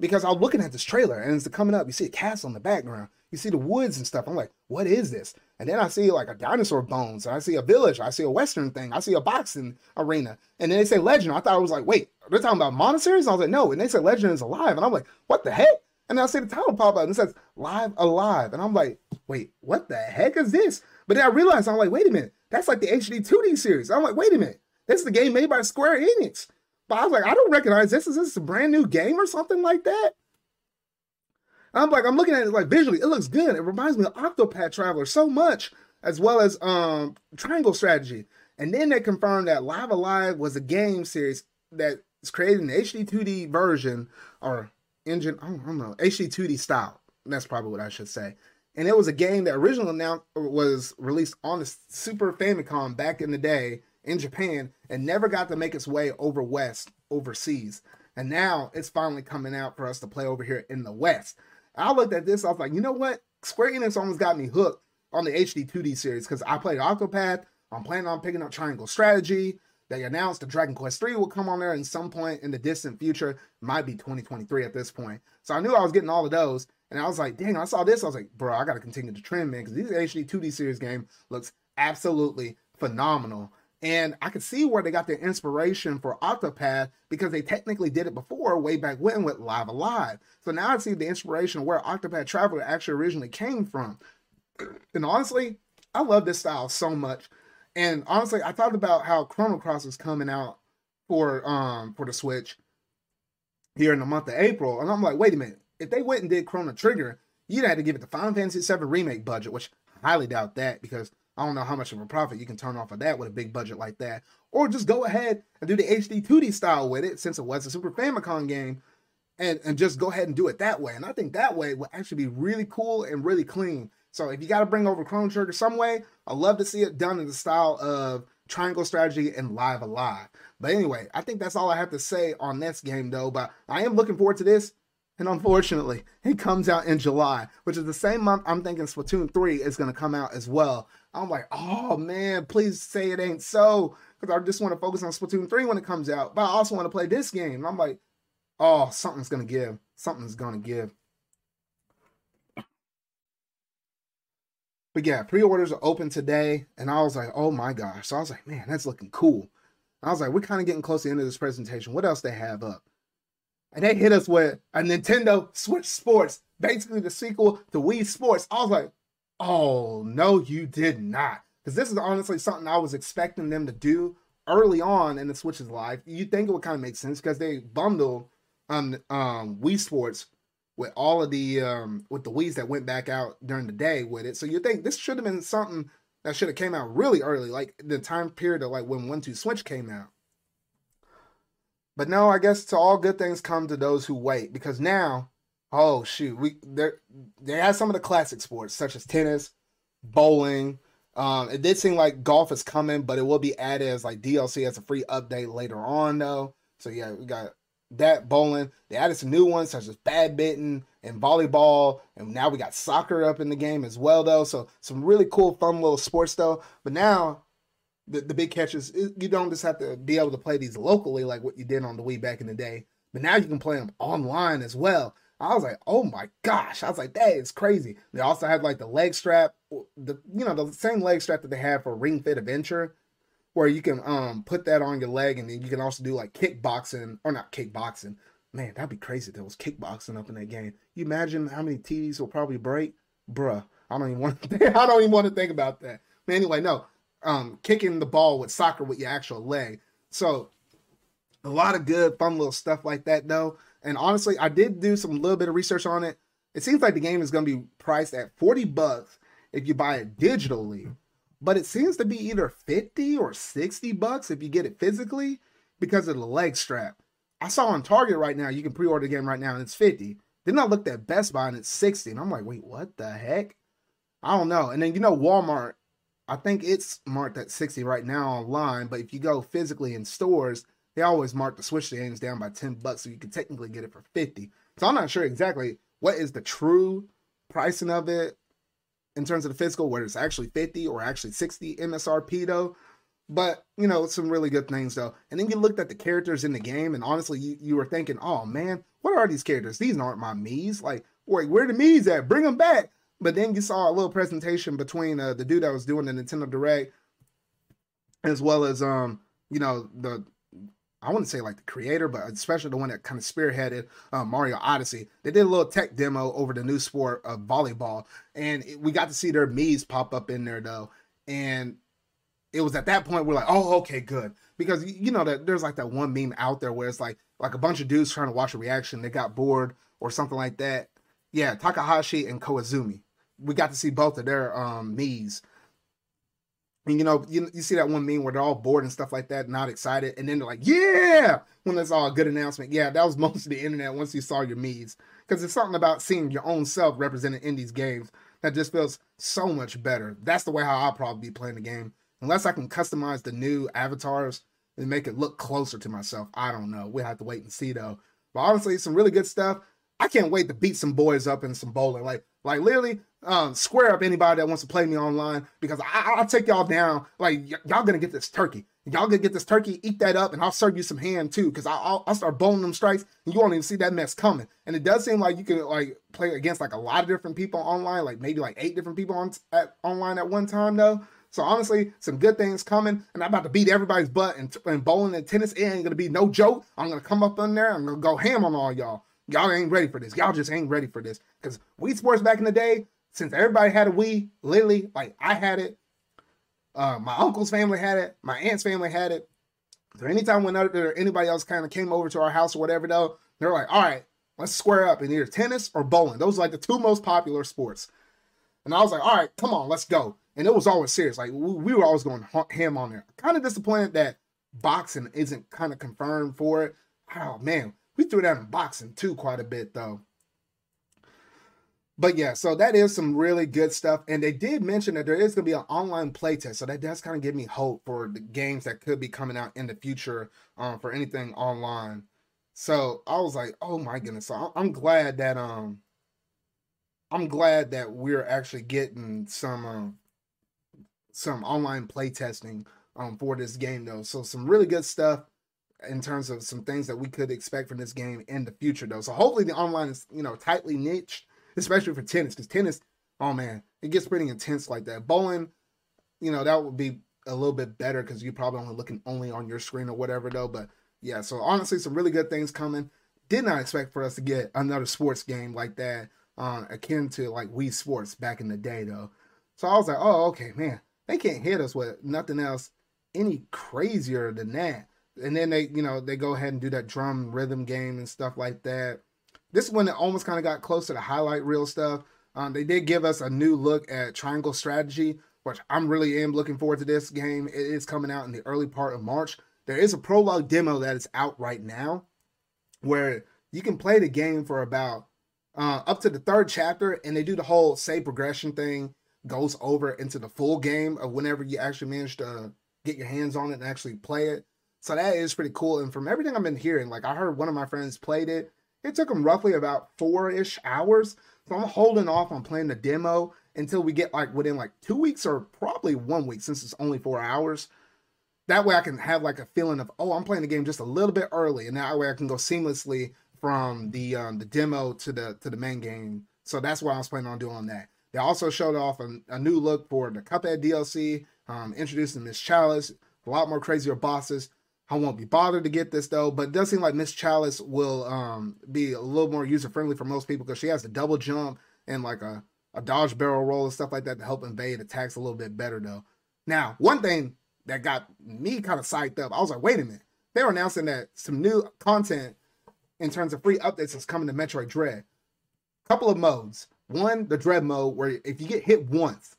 because I was looking at this trailer and it's coming up. You see a castle in the background. You see the woods and stuff. I'm like, what is this? And then I see like a dinosaur bones. And I see a village. I see a western thing. I see a boxing arena. And then they say legend. I thought I was like, wait, they're talking about monasteries? I was like, no. And they said legend is alive. And I'm like, what the heck? And then I see the title pop up and it says Live A Live. And I'm like, wait, what the heck is this? But then I realized I'm like, wait a minute. That's like the HD 2D series. I'm like, wait a minute. This is the game made by Square Enix. But I was like, I don't recognize this. Is this a brand new game or something like that? I'm like, I'm looking at it like visually, it looks good. It reminds me of Octopath Traveler so much, as well as um Triangle Strategy. And then they confirmed that Live A Live was a game series that is created in the HD 2D version or engine, I don't, I don't know, HD 2D style. That's probably what I should say. And it was a game that originally announced was released on the Super Famicom back in the day in Japan and never got to make its way over west overseas. And now it's finally coming out for us to play over here in the West. I looked at this, I was like, you know what? Square Enix almost got me hooked on the HD 2D series because I played Octopath. I'm planning on picking up Triangle Strategy. They announced the Dragon Quest 3 will come on there in some point in the distant future. Might be 2023 at this point. So I knew I was getting all of those. And I was like, dang, I saw this. I was like, bro, I got to continue to trend, man, because this HD 2D series game looks absolutely phenomenal. And I could see where they got their inspiration for Octopath because they technically did it before, way back when with Live A Live. So now I see the inspiration where Octopath Traveler actually originally came from. And honestly, I love this style so much. And honestly, I thought about how Chrono Cross is coming out for um for the Switch here in the month of April, and I'm like, wait a minute, if they went and did Chrono Trigger, you'd have to give it the Final Fantasy VII remake budget, which I highly doubt that because I don't know how much of a profit you can turn off of that with a big budget like that. or just go ahead and do the HD 2D style with it since it was a Super Famicom game and, and just go ahead and do it that way. And I think that way will actually be really cool and really clean. So if you got to bring over Chrono Trigger some way, I'd love to see it done in the style of Triangle Strategy and Live A Live. But anyway, I think that's all I have to say on this game though. But I am looking forward to this. And unfortunately, it comes out in July, which is the same month I'm thinking Splatoon 3 is going to come out as well. I'm like, oh man, please say it ain't so. Because I just want to focus on Splatoon 3 when it comes out. But I also want to play this game. And I'm like, oh, something's going to give. Something's going to give. But yeah, pre-orders are open today. And I was like, oh my gosh. So I was like, man, that's looking cool. I was like, we're kind of getting close to the end of this presentation. What else they have up? And they hit us with a Nintendo Switch Sports, basically the sequel to Wii Sports. I was like, oh, no, you did not. Because this is honestly something I was expecting them to do early on in the Switch's life. You think it would kind of make sense because they bundle um, um, Wii Sports with all of the um, with the Wii's that went back out during the day with it. So you think this should have been something that should have came out really early, like the time period of like when One Two Switch came out. But no, I guess to all good things come to those who wait because now, oh shoot, we there they have some of the classic sports such as tennis, bowling. Um, it did seem like golf is coming, but it will be added as like DLC as a free update later on though. So yeah, we got that bowling. They added some new ones such as badminton and volleyball, and now we got soccer up in the game as well though. So some really cool, fun little sports though. But now the, the big catch is you don't just have to be able to play these locally like what you did on the Wii back in the day, but now you can play them online as well. I was like, oh my gosh! I was like, that is crazy. They also have like the leg strap, the you know the same leg strap that they have for Ring Fit Adventure, where you can um put that on your leg, and then you can also do like kickboxing or not kickboxing. Man, that'd be crazy if there was kickboxing up in that game. You imagine how many TVs will probably break, bruh. I don't even want to. Think, I don't even want to think about that. But anyway, no um, kicking the ball with soccer with your actual leg. So a lot of good, fun little stuff like that, though. And honestly, I did do some little bit of research on it. It seems like the game is going to be priced at 40 bucks if you buy it digitally, but it seems to be either 50 or 60 bucks if you get it physically because of the leg strap. I saw on Target right now, you can pre order the game right now and it's 50. Then I looked at Best Buy and it's 60. And I'm like, wait, what the heck? I don't know. And then, you know, Walmart I think it's marked at 60 right now online, but if you go physically in stores, they always mark the Switch games down by 10 bucks, so you can technically get it for 50. So I'm not sure exactly what is the true pricing of it in terms of the physical, whether it's actually 50 or actually 60 MSRP though. But you know, some really good things though. And then you looked at the characters in the game, and honestly, you, you were thinking, oh man, what are these characters? These aren't my Mii's. Like, wait, where the Mii's at? Bring them back. But then you saw a little presentation between uh, the dude that was doing the Nintendo Direct, as well as um, you know, the I wouldn't say like the creator, but especially the one that kind of spearheaded uh, Mario Odyssey. They did a little tech demo over the new sport of volleyball, and it, we got to see their Mii's pop up in there though. And it was at that point we're like, oh, okay, good, because you know that there's like that one meme out there where it's like like a bunch of dudes trying to watch a reaction, they got bored or something like that. Yeah, Takahashi and Koizumi we got to see both of their um Mii's. And you know, you, you see that one meme where they're all bored and stuff like that, not excited, and then they're like, "Yeah!" When that's all a good announcement. Yeah, that was most of the internet once you saw your Mii's, because it's something about seeing your own self represented in these games that just feels so much better. That's the way how I'll probably be playing the game, unless I can customize the new avatars and make it look closer to myself. I don't know. We'll have to wait and see though. But honestly, some really good stuff. I can't wait to beat some boys up in some bowling. Like, like literally, um, square up anybody that wants to play me online because I, will take y'all down. Like, y- y'all gonna get this turkey. Y'all gonna get this turkey, eat that up, and I'll serve you some ham too. Because I'll, I'll start bowling them strikes, and you won't even see that mess coming. And it does seem like you can like play against like a lot of different people online, like maybe like eight different people on at online at one time though. So honestly, some good things coming, and I'm about to beat everybody's butt and, and bowling and tennis. It ain't gonna be no joke. I'm gonna come up in there. I'm gonna go ham on all y'all. Y'all ain't ready for this. Y'all just ain't ready for this. Because Wii Sports back in the day, since everybody had a Wii, literally, like I had it, uh, my uncle's family had it, my aunt's family had it. So anytime when anybody else kind of came over to our house or whatever, though, they're like, all right, let's square up in either tennis or bowling. Those are like the two most popular sports. And I was like, all right, come on, let's go. And it was always serious. Like we, we were always going ham on there. Kind of disappointed that boxing isn't kind of confirmed for it. Oh man, we threw that in boxing too quite a bit though. But yeah, so that is some really good stuff. And they did mention that there is going to be an online playtest. So that does kind of give me hope for the games that could be coming out in the future um, for anything online. So I was like, oh my goodness. So I'm glad that um I'm glad that we're actually getting some um, some online playtesting um for this game though. So some really good stuff in terms of some things that we could expect from this game in the future though. So hopefully the online is, you know, tightly niched especially for tennis, because tennis, oh man, it gets pretty intense like that. Bowling, you know, that would be a little bit better because you're probably only looking only on your screen or whatever though. But yeah, so honestly, some really good things coming. Did not expect for us to get another sports game like that, uh, akin to like Wii Sports back in the day though. So I was like, oh, okay, man, they can't hit us with nothing else any crazier than that. And then they, you know, they go ahead and do that drum rhythm game and stuff like that. This one almost kind of got close to the highlight reel stuff. Um, they did give us a new look at Triangle Strategy, which I'm really am looking forward to this game. It is coming out in the early part of March. There is a prologue demo that is out right now where you can play the game for about uh, up to the third chapter, and they do the whole save progression thing, goes over into the full game of whenever you actually manage to get your hands on it and actually play it. So that is pretty cool. And from everything I've been hearing, like I heard one of my friends played it it took them roughly about four ish hours. So I'm holding off on playing the demo until we get like within like two weeks or probably one week since it's only four hours. That way I can have like a feeling of, oh, I'm playing the game just a little bit early. And that way I can go seamlessly from the um, the demo to the to the main game. So that's why I was planning on doing that. They also showed off a, a new look for the Cuphead DLC, um, introducing Miss Chalice, a lot more crazier bosses. I won't be bothered to get this though, but it does seem like Miss Chalice will um, be a little more user friendly for most people because she has a double jump and like a, a dodge barrel roll and stuff like that to help invade attacks a little bit better though. Now, one thing that got me kind of psyched up, I was like, wait a minute. They were announcing that some new content in terms of free updates is coming to Metroid Dread. Couple of modes. One, the Dread mode, where if you get hit once,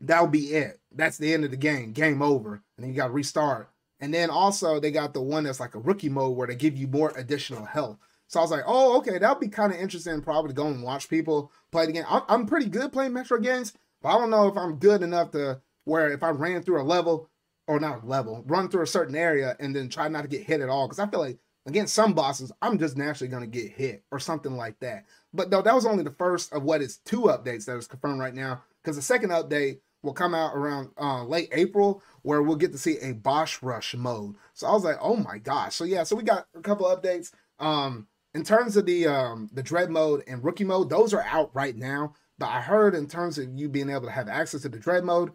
that'll be it. That's the end of the game. Game over. And then you got to restart and then also they got the one that's like a rookie mode where they give you more additional health. So I was like, oh, okay, that'd be kind of interesting probably to go and watch people play the game. I'm, I'm pretty good playing Metro games, but I don't know if I'm good enough to where if I ran through a level or not level, run through a certain area and then try not to get hit at all. Because I feel like against some bosses, I'm just naturally going to get hit or something like that. But though that was only the first of what is two updates that is confirmed right now. Because the second update will come out around uh, late April, where we'll get to see a Boss Rush mode. So I was like, oh my gosh. So yeah, so we got a couple updates. Um, in terms of the um the Dread mode and Rookie mode, those are out right now. But I heard in terms of you being able to have access to the Dread mode,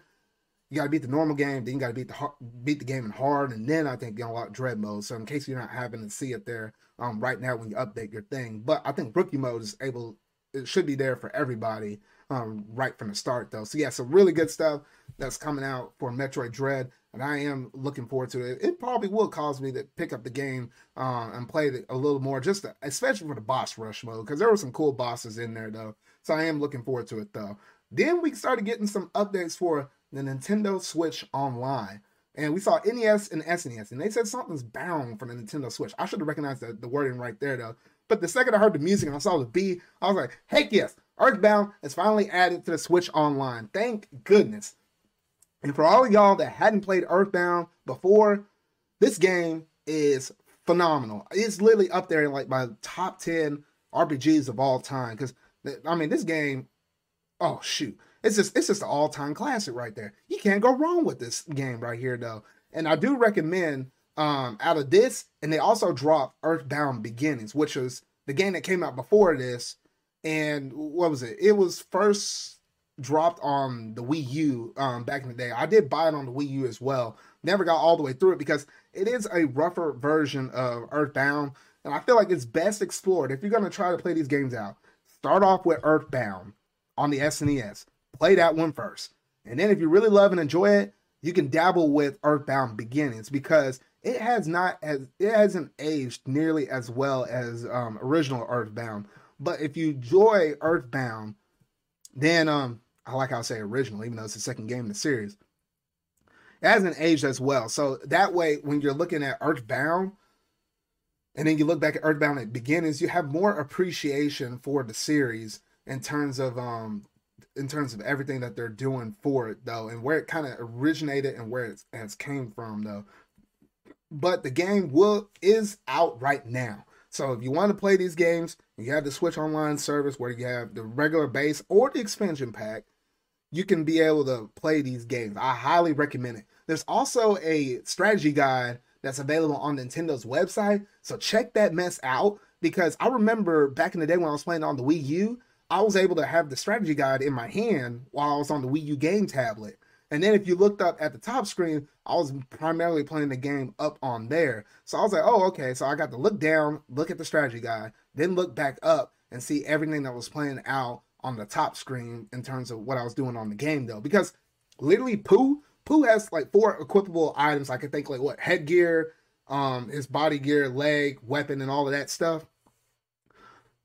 you got to beat the normal game, then you got to beat the beat the game in hard, and then I think you unlock Dread mode. So in case you're not having to see it there um right now when you update your thing, but I think Rookie mode is able, it should be there for everybody um, right from the start, though. So yeah, some really good stuff that's coming out for Metroid Dread, and I am looking forward to it. It probably will cause me to pick up the game uh, and play it a little more, just to, especially for the boss rush mode, because there were some cool bosses in there, though. So I am looking forward to it, though. Then we started getting some updates for the Nintendo Switch Online. And we saw NES and SNES, and they said something's bound for the Nintendo Switch. I should have recognized the, the wording right there, though. But the second I heard the music and I saw the B, I was like, heck yes, Earthbound is finally added to the Switch Online. Thank goodness. And for all of y'all that hadn't played Earthbound before, this game is phenomenal. It's literally up there in like my top 10 RPGs of all time. Because I mean, this game, oh shoot. It's just it's just an all-time classic right there. You can't go wrong with this game right here though. And I do recommend um out of this, and they also dropped Earthbound Beginnings, which was the game that came out before this and what was it? It was first dropped on the Wii U um, back in the day. I did buy it on the Wii U as well. Never got all the way through it because it is a rougher version of Earthbound, and I feel like it's best explored if you're to try to play these games out. Start off with Earthbound on the SNES. Play that one first, and then if you really love and enjoy it, you can dabble with Earthbound Beginnings because it has not as it hasn't aged nearly as well as um, original Earthbound but if you enjoy Earthbound, then um, I like how I say original, even though it's the second game in the series. it hasn't aged as well. So that way, when you're looking at Earthbound, and then you look back at Earthbound at beginnings, you have more appreciation for the series in terms of um in terms of everything that they're doing for it though, and where it kind of originated and where it has came from though. But the game will is out right now. So if you want to play these games, you have the Switch Online service where you have the regular base or the expansion pack. You can be able to play these games. I highly recommend it. There's also a strategy guide that's available on Nintendo's website. So check that mess out because I remember back in the day when I was playing on the Wii U, I was able to have the strategy guide in my hand while I was on the Wii U game tablet. And then if you looked up at the top screen, I was primarily playing the game up on there. So I was like, oh, okay. So I got to look down, look at the strategy guide, then look back up and see everything that was playing out on the top screen in terms of what I was doing on the game though. Because literally Poo, Poo has like four equipable items. I could think like what headgear, um, his body gear, leg, weapon, and all of that stuff.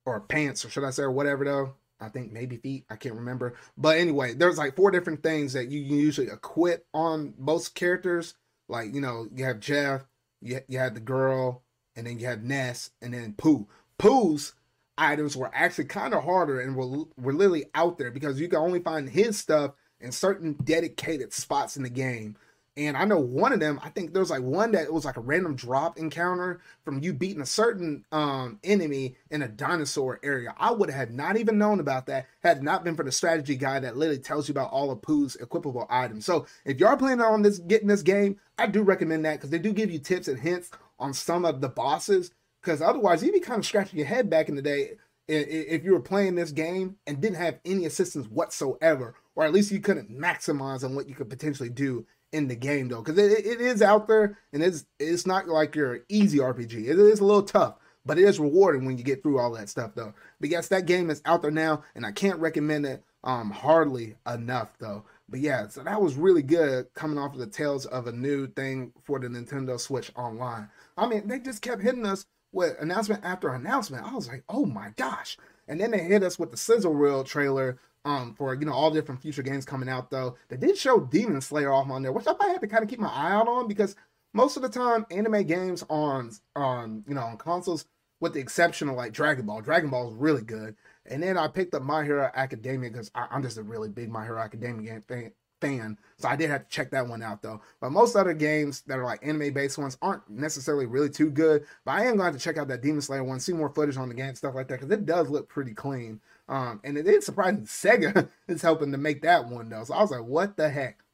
Or pants, or should I say, or whatever though. I think maybe feet. I can't remember. But anyway, there's like four different things that you usually equip on most characters. Like, you know, you have Jeff, you, you have the girl, and then you have Ness, and then Poo. Poo's items were actually kind of harder and were, were literally out there because you can only find his stuff in certain dedicated spots in the game. And I know one of them, I think there was like one that was like a random drop encounter from you beating a certain um, enemy in a dinosaur area. I would have not even known about that had not been for the strategy guide that literally tells you about all of Poo's equipable items. So if are planning on this getting this game, I do recommend that because they do give you tips and hints on some of the bosses. Because otherwise, you'd be kind of scratching your head back in the day if you were playing this game and didn't have any assistance whatsoever, or at least you couldn't maximize on what you could potentially do in the game though, because it, it is out there and it's it's not like your easy RPG. It is a little tough, but it is rewarding when you get through all that stuff though. But yes, that game is out there now, and I can't recommend it um hardly enough though. But yeah, so that was really good coming off of the tails of a new thing for the Nintendo Switch Online. I mean, they just kept hitting us with announcement after announcement. I was like, oh my gosh. And then they hit us with the Sizzle Reel trailer um for you know all different future games coming out though. They did show Demon Slayer off on there, which I might have to kind of keep my eye out on because most of the time anime games on on you know on consoles, with the exception of like Dragon Ball. Dragon Ball is really good. And then I picked up My Hero Academia because I'm just a really big My Hero Academia fan, fan. So I did have to check that one out though. But most other games that are like anime based ones aren't necessarily really too good. But I am going to check out that Demon Slayer one, see more footage on the game, stuff like that, because it does look pretty clean. Um, and it is surprising Sega is helping to make that one though. So I was like, what the heck?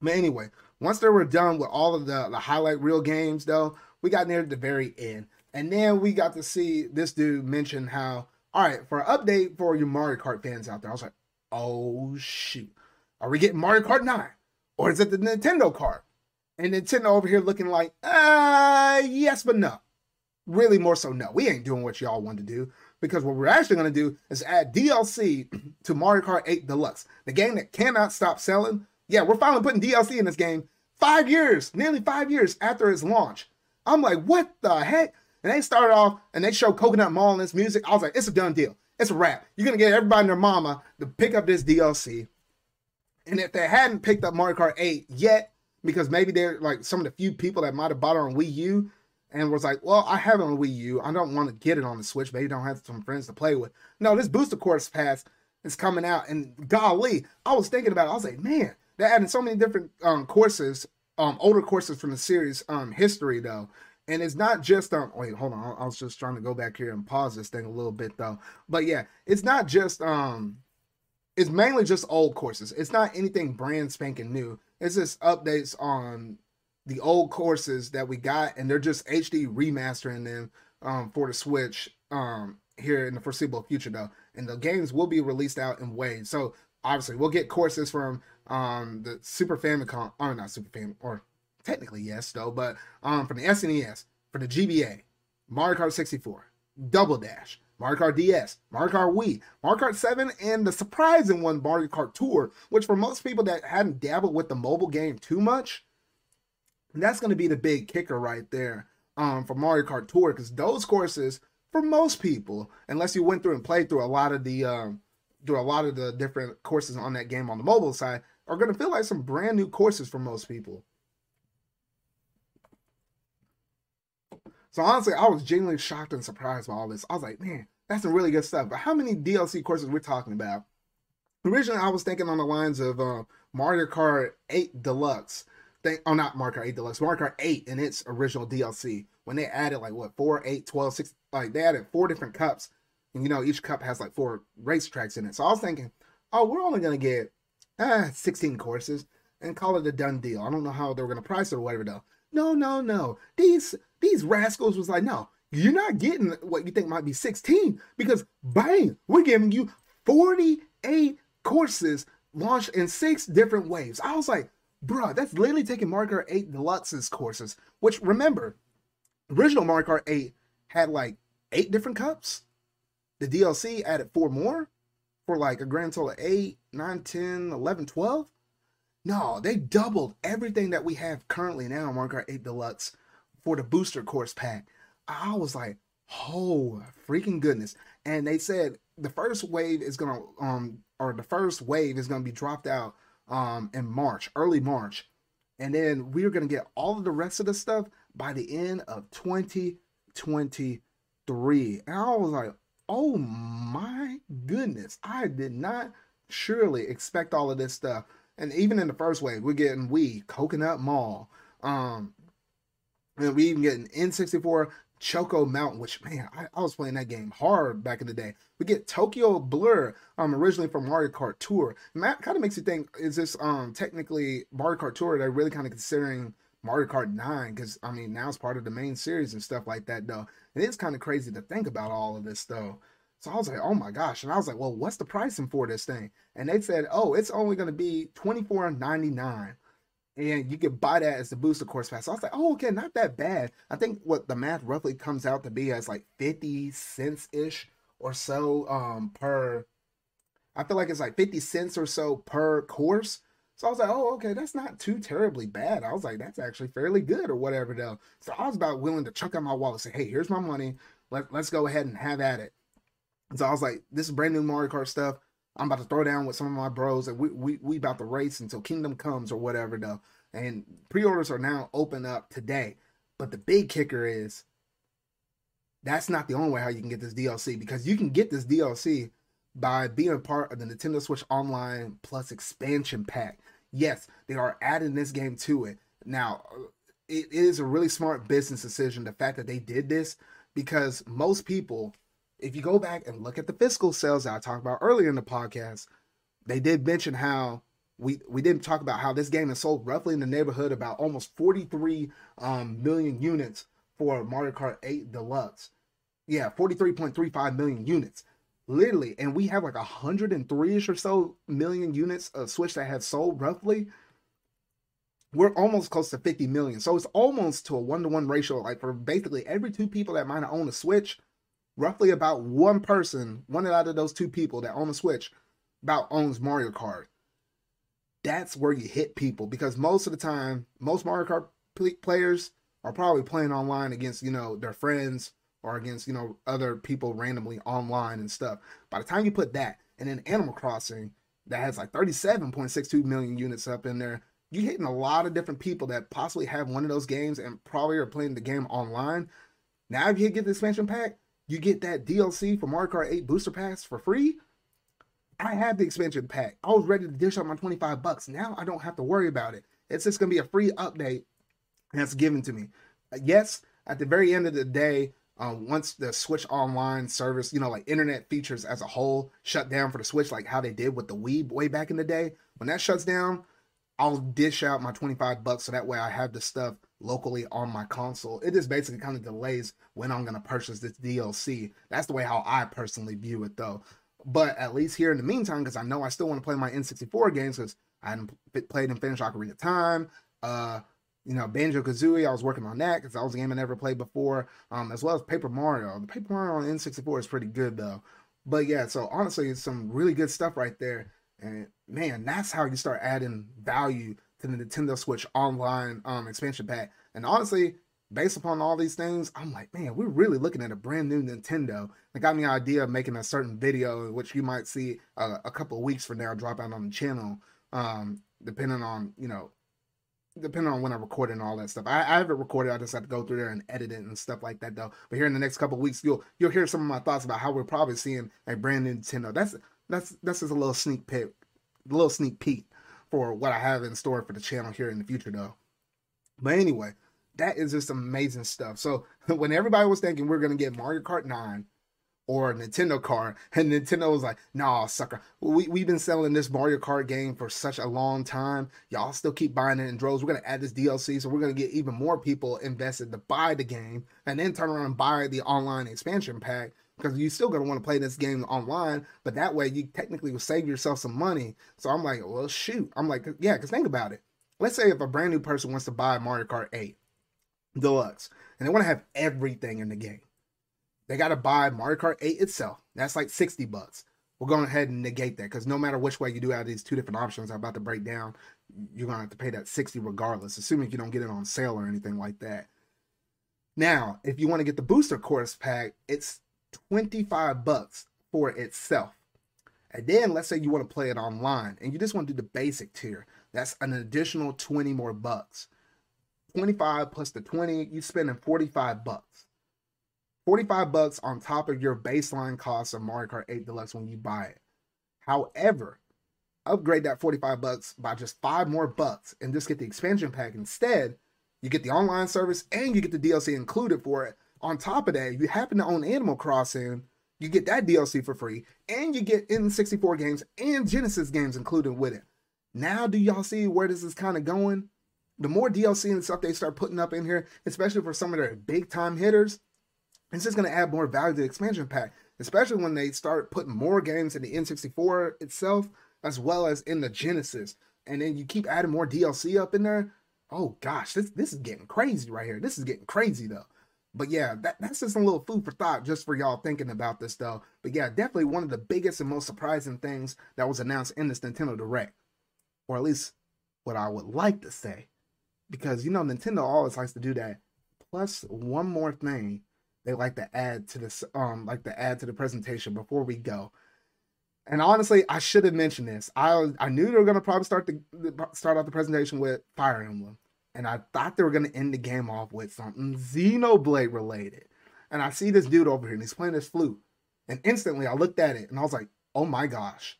But anyway, once they were done with all of the, the highlight reel games though, we got near the very end. And then we got to see this dude mention how, all right, for an update for your Mario Kart fans out there, I was like, oh shoot. Are we getting Mario Kart 9? Or is it the Nintendo cart? And Nintendo over here looking like, uh, yes, but no. Really, more so, no. We ain't doing what y'all want to do because what we're actually going to do is add DLC to Mario Kart 8 Deluxe, the game that cannot stop selling. Yeah, we're finally putting DLC in this game five years, nearly five years after its launch. I'm like, what the heck? And they started off and they showed Coconut Mall in this music. I was like, it's a done deal. It's a wrap. You're going to get everybody and their mama to pick up this DLC. And if they hadn't picked up Mario Kart 8 yet, because maybe they're like some of the few people that might have bought it on Wii U and was like, well, I have it on Wii U. I don't want to get it on the Switch. Maybe don't have some friends to play with. No, this Booster Course Pass is coming out. And golly, I was thinking about it. I was like, man, they're adding so many different um, courses, um, older courses from the series um, history, though. And it's not just um wait, hold on. I was just trying to go back here and pause this thing a little bit though. But yeah, it's not just um it's mainly just old courses. It's not anything brand spanking new. It's just updates on the old courses that we got, and they're just HD remastering them um, for the Switch um, here in the foreseeable future, though. And the games will be released out in waves. So obviously, we'll get courses from um, the Super Famicom, or not Super Famicom, or technically yes, though, but um, from the SNES, for the GBA, Mario Kart 64, Double Dash, Mario Kart DS, Mario Kart Wii, Mario Kart 7, and the surprising one, Mario Kart Tour, which for most people that hadn't dabbled with the mobile game too much, that's going to be the big kicker right there um, for Mario Kart Tour, because those courses, for most people, unless you went through and played through a lot of the um, through a lot of the different courses on that game on the mobile side, are going to feel like some brand new courses for most people. So honestly, I was genuinely shocked and surprised by all this. I was like, man, that's some really good stuff. But how many DLC courses we're talking about? Originally, I was thinking on the lines of uh, Mario Kart 8 Deluxe. Think, oh, not Mario Kart 8 Deluxe, Mario Kart 8 in its original DLC. When they added like what, 4, 8, 12, 6, like they added four different cups. And you know, each cup has like four racetracks in it. So I was thinking, oh, we're only to get uh, 16 courses and call it a done deal. I don't know how they were to price it or whatever though. No, no, no. These these rascals was like, no, you're not getting what you think might be 16 because bang, we're giving you 48 courses launched in six different waves. I was like, bro, that's literally taking Mario Kart 8 Deluxe's courses, which remember, original Mario Kart 8 had like eight different cups. The DLC added four more for like a grand total of 8, 9, 10, 11, 12. No, they doubled everything that we have currently now Mario Kart 8 Deluxe for the booster course pack. I was like, oh freaking goodness. And they said the first wave is gonna um or the first wave is gonna be dropped out um in March, early March. And then we're gonna get all of the rest of the stuff by the end of 2023. And I was like, oh my goodness. I did not surely expect all of this stuff. And even in the first wave, we're getting we Coconut Mall. Um, and we even get an N64 Choco Mountain, which man, I, I, was playing that game hard back in the day. We get Tokyo Blur, um, originally from Mario Kart Tour. And that kind of makes you think, is this um technically Mario Kart Tour? They're really kind of considering Mario Kart 9, because I mean now it's part of the main series and stuff like that though. And it's kind of crazy to think about all of this though. So I was like, oh my gosh. And I was like, well, what's the pricing for this thing? And they said, oh, it's only gonna be $24.99 and you can buy that as the booster course pass. So I was like, oh, okay, not that bad. I think what the math roughly comes out to be as like 50 cents ish or so um per I feel like it's like 50 cents or so per course. So I was like, oh, okay, that's not too terribly bad. I was like, that's actually fairly good or whatever though. So I was about willing to chuck out my wallet, and say, hey, here's my money. Let, let's go ahead and have at it. So I was like, this is brand new Mario Kart stuff. I'm about to throw down with some of my bros, and we we we about to race until Kingdom comes or whatever though. And pre-orders are now open up today. But the big kicker is that's not the only way how you can get this DLC because you can get this DLC by being a part of the Nintendo Switch Online Plus expansion pack. Yes, they are adding this game to it. Now, it is a really smart business decision the fact that they did this because most people if you go back and look at the fiscal sales that I talked about earlier in the podcast, they did mention how we we didn't talk about how this game is sold roughly in the neighborhood about almost 43 um, million units for Mario Kart 8 Deluxe. Yeah, 43.35 million units. Literally, and we have like 103ish or so million units of Switch that have sold roughly. We're almost close to 50 million. So it's almost to a one-to-one ratio. Like for basically every two people that might own a Switch, roughly about one person, one out of those two people that own a Switch, about owns Mario Kart. That's where you hit people because most of the time, most Mario Kart players are probably playing online against you know their friends or against you know other people randomly online and stuff. By the time you put that and then Animal Crossing that has like 37.62 million units up in there, you're hitting a lot of different people that possibly have one of those games and probably are playing the game online. Now, if you get the expansion pack, you get that DLC for Mario Kart 8 Booster Pass for free. I have the expansion pack. I was ready to dish out my 25 bucks. Now I don't have to worry about it. It's just going to be a free update that's given to me. Uh, yes, at the very end of the day, um, once the Switch Online service, you know, like internet features as a whole shut down for the Switch, like how they did with the Wii way back in the day, when that shuts down, I'll dish out my 25 bucks so that way I have the stuff locally on my console. It just basically kind of delays when I'm going to purchase this DLC. That's the way how I personally view it though. But at least here in the meantime, because I know I still want to play my N64 games because I hadn't played and finished Ocarina of Time. Uh, you know, Banjo Kazooie, I was working on that because that was a game I never played before, um, as well as Paper Mario. The Paper Mario on N64 is pretty good though. But yeah, so honestly, it's some really good stuff right there. And man, that's how you start adding value to the Nintendo Switch Online um, expansion pack. And honestly, based upon all these things, I'm like, man, we're really looking at a brand new Nintendo. It got me idea of making a certain video, which you might see uh, a couple weeks from now drop out on the channel. Um, depending on you know depending on when I record and all that stuff. I, I haven't recorded. I just have to go through there and edit it and stuff like that though. But here in the next couple weeks, you'll you'll hear some of my thoughts about how we're probably seeing a brand new Nintendo. That's that's that's just a little sneak peek, a little sneak peek for what I have in store for the channel here in the future though. But anyway, that is just amazing stuff. So when everybody was thinking we're gonna get Mario Kart 9 or Nintendo card. And Nintendo was like, nah, sucker. We, we've been selling this Mario Kart game for such a long time. Y'all still keep buying it in droves. We're to add this DLC, so we're to get even more people invested to buy the game and then turn around and buy the online expansion pack because you're still going to want to play this game online. But that way, you technically will save yourself some money. So I'm like, well, shoot. I'm like, yeah, because think about it. Let's say if a brand new person wants to buy Mario Kart 8 Deluxe and they want to have everything in the game they got to buy Mario Kart 8 itself. That's like 60 bucks. We're going ahead and negate that because no matter which way you do out of these two different options I'm about to break down, you're going to have to pay that 60 regardless, assuming you don't get it on sale or anything like that. Now, if you want to get the booster course pack, it's 25 bucks for itself. And then let's say you want to play it online and you just want to do the basic tier. That's an additional 20 more bucks. 25 plus the 20, you're spending 45 bucks. 45 bucks on top of your baseline cost of Mario Kart 8 Deluxe when you buy it. However, upgrade that 45 bucks by just five more bucks and just get the expansion pack instead. You get the online service and you get the DLC included for it. On top of that, you happen to own Animal Crossing, you get that DLC for free, and you get N64 games and Genesis games included with it. Now, do y'all see where this is kind of going? The more DLC and stuff they start putting up in here, especially for some of their big time hitters, it's just going to add more value to the expansion pack, especially when they start putting more games in the N64 itself, as well as in the Genesis. And then you keep adding more DLC up in there. Oh gosh, this this is getting crazy right here. This is getting crazy though. But yeah, that, that's just a little food for thought just for y'all thinking about this though. But yeah, definitely one of the biggest and most surprising things that was announced in this Nintendo Direct. Or at least what I would like to say. Because you know, Nintendo always likes to do that. Plus one more thing they like to add to this um like to add to the presentation before we go. And honestly, I should have mentioned this. I I knew they were gonna probably start the start off the presentation with Fire Emblem, and I thought they were gonna end the game off with something Xenoblade related. And I see this dude over here, and he's playing this flute, and instantly I looked at it, and I was like, "Oh my gosh,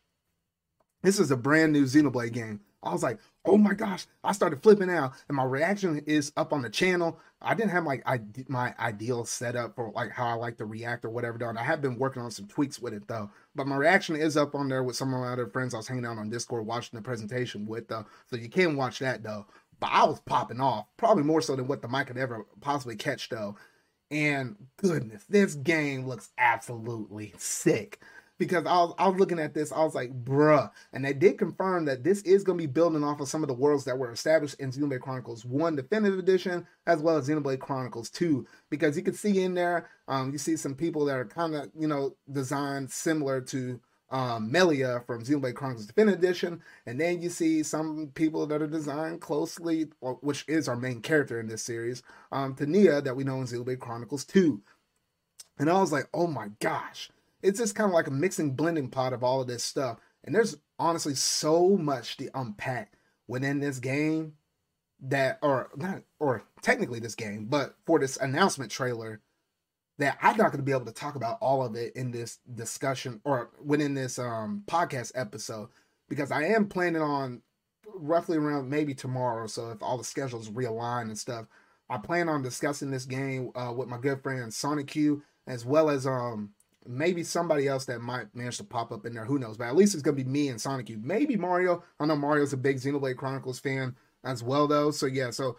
this is a brand new Xenoblade game." I was like, oh my gosh, I started flipping out, and my reaction is up on the channel. I didn't have like I my ideal setup for like how I like to react or whatever done. I have been working on some tweaks with it though, but my reaction is up on there with some of my other friends I was hanging out on Discord watching the presentation with though, so you can watch that though. But I was popping off, probably more so than what the mic could ever possibly catch though. And goodness, this game looks absolutely sick because I was, I was looking at this, I was like, bruh. And they did confirm that this is going to be building off of some of the worlds that were established in Xenoblade Chronicles 1 Definitive Edition, as well as Xenoblade Chronicles 2. Because you can see in there, um, you see some people that are kind of, you know, designed similar to um, Melia from Xenoblade Chronicles Definitive Edition. And then you see some people that are designed closely, which is our main character in this series, um, to Nia that we know in Xenoblade Chronicles 2. And I was like, oh my gosh it's just kind of like a mixing blending pot of all of this stuff. And there's honestly so much to unpack within this game that or not or technically this game, but for this announcement trailer that I'm not going to be able to talk about all of it in this discussion or within this um podcast episode because I am planning on roughly around maybe tomorrow. So if all the schedules realign and stuff, I plan on discussing this game uh, with my good friend Sonic Q as well as um maybe somebody else that might manage to pop up in there. Who knows? But at least it's gonna be me and Sonic U. Maybe Mario. I know Mario's a big Xenoblade Chronicles fan as well, though. So yeah, so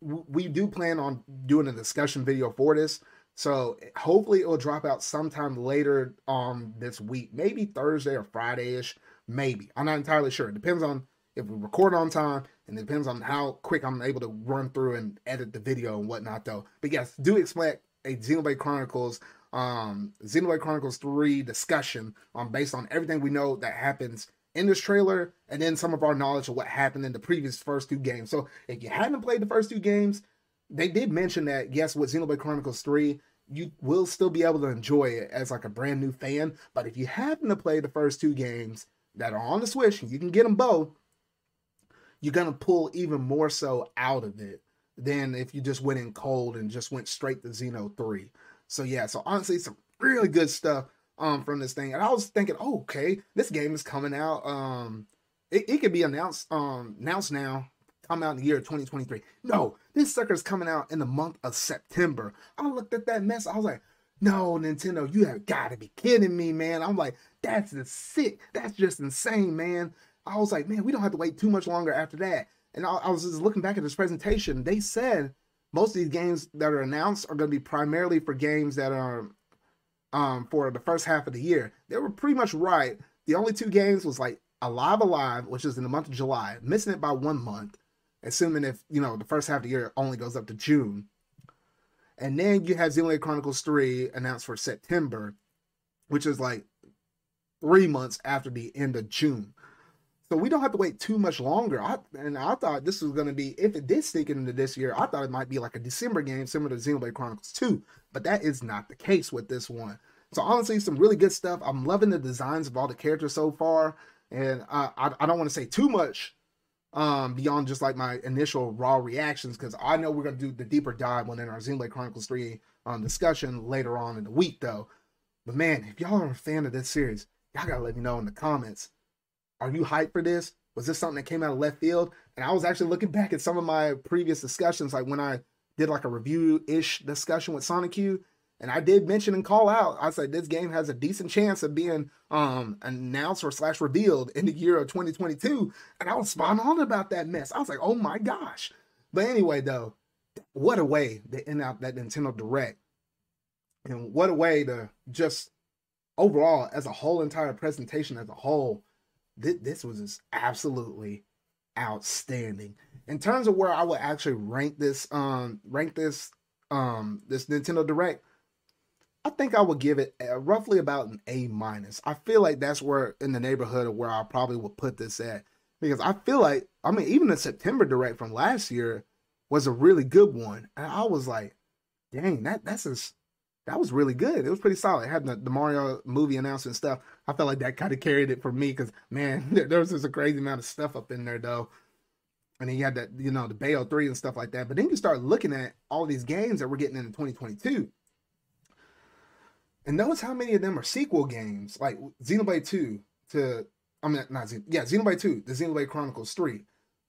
we do plan on doing a discussion video for this. So hopefully it will drop out sometime later on this week, maybe Thursday or Friday ish. Maybe I'm not entirely sure. It depends on if we record on time and it depends on how quick I'm able to run through and edit the video and whatnot though. But yes, do expect a Xenoblade Chronicles um Xenoblade Chronicles 3 discussion um based on everything we know that happens in this trailer and then some of our knowledge of what happened in the previous first two games. So if you haven't played the first two games, they did mention that yes, with Xenoblade Chronicles 3, you will still be able to enjoy it as like a brand new fan. But if you happen to play the first two games that are on the Switch, you can get them both. you're gonna pull even more so out of it than if you just went in cold and just went straight to Xeno 3. So yeah, so honestly, some really good stuff um from this thing. And I was thinking, oh, okay, this game is coming out. Um it, it could be announced um announced now, come out in the year 2023. No, this sucker's coming out in the month of September. I looked at that mess, I was like, no, Nintendo, you have got to be kidding me, man. I'm like, that's sick. That's just insane, man. I was like, man, we don't have to wait too much longer after that. And I, I was just looking back at this presentation. They said most of these games that are announced are going to be primarily for games that are um, for the first half of the year. They were pretty much right. The only two games was like Live A Live, which is in the month of July, missing it by one month, assuming if you know the first half of the year only goes up to June. And then you have Xenoblade Chronicles 3 announced for September, which is like three months after the end of June. So we don't have to wait too much longer. I, and I thought this was going to be, if it did sneak into this year, I thought it might be like a December game similar to Xenoblade Chronicles 2. But that is not the case with this one. So honestly, some really good stuff. I'm loving the designs of all the characters so far. And I, I, I don't want to say too much um, beyond just like my initial raw reactions because I know we're to do the deeper dive within our Xenoblade Chronicles 3 um, discussion later on in the week, though. But man, if y'all are a fan of this series, y'all got to let me know in the comments are you hyped for this? Was this something that came out of left field? And I was actually looking back at some of my previous discussions, like when I did like a review ish discussion with Sonic Q, and I did mention and call out. I said this game has a decent chance of being um announced or slash revealed in the year of 2022, and I was spot on about that mess. I was like, oh my gosh. But anyway, though, what a way to end out that Nintendo Direct, and what a way to just overall as a whole entire presentation as a whole th- this was just absolutely outstanding. In terms of where I would actually rank this, um, rank this, um, this Nintendo Direct, I think I would give it a, roughly about an A minus. I feel like that's where in the neighborhood of where I probably would put this at because I feel like I mean even the September Direct from last year was a really good one, and I was like, dang, that that's just that was really good. It was pretty solid. Had the, the Mario movie announcement stuff. I felt like that kind of carried it for me because man, there, there, was just a crazy amount of stuff up in there though. And then you had that, you know, the Bayo 3 and stuff like that. But then you start looking at all these games that we're getting in 2022. And notice how many of them are sequel games, like Xenoblade 2 to I mean not Xen- yeah, Xenoblade 2, the Xenoblade Chronicles 3.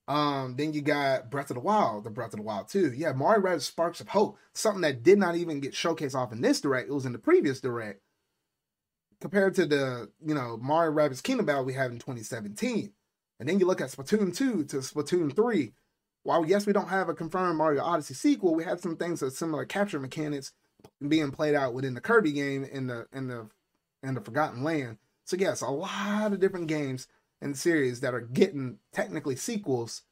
Um, then you got Breath of the Wild, the Breath of the Wild 2. Yeah, Mario Rabbids Sparks of Hope, something that did not even get showcased off in this direct. It was in the previous direct. Compared to the, you know, Mario Rabbids Kingdom Battle we had in 2017. And then you look at Splatoon 2 to Splatoon 3. While yes, we don't have a confirmed Mario Odyssey sequel, we had some things of similar capture mechanics being played out within the Kirby game in the in the in the Forgotten Land. So yes, a lot of different games and series that are getting technically sequels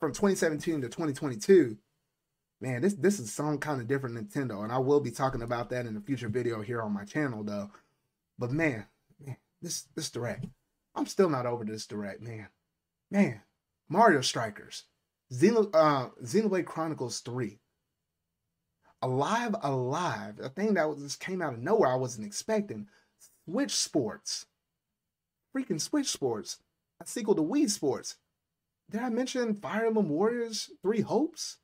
from 2017 to 2022 man this this is some kind of different nintendo and i will be talking about that in a future video here on my channel though. But man, man this this direct i'm still not over this direct man. Man mario strikers Xeno, uh, xenoblade chronicles 3 Live A Live a thing that was, just came out of nowhere i wasn't expecting switch sports freaking switch sports a sequel to Wii Sports. Did I mention Fire Emblem Warriors Three Hopes?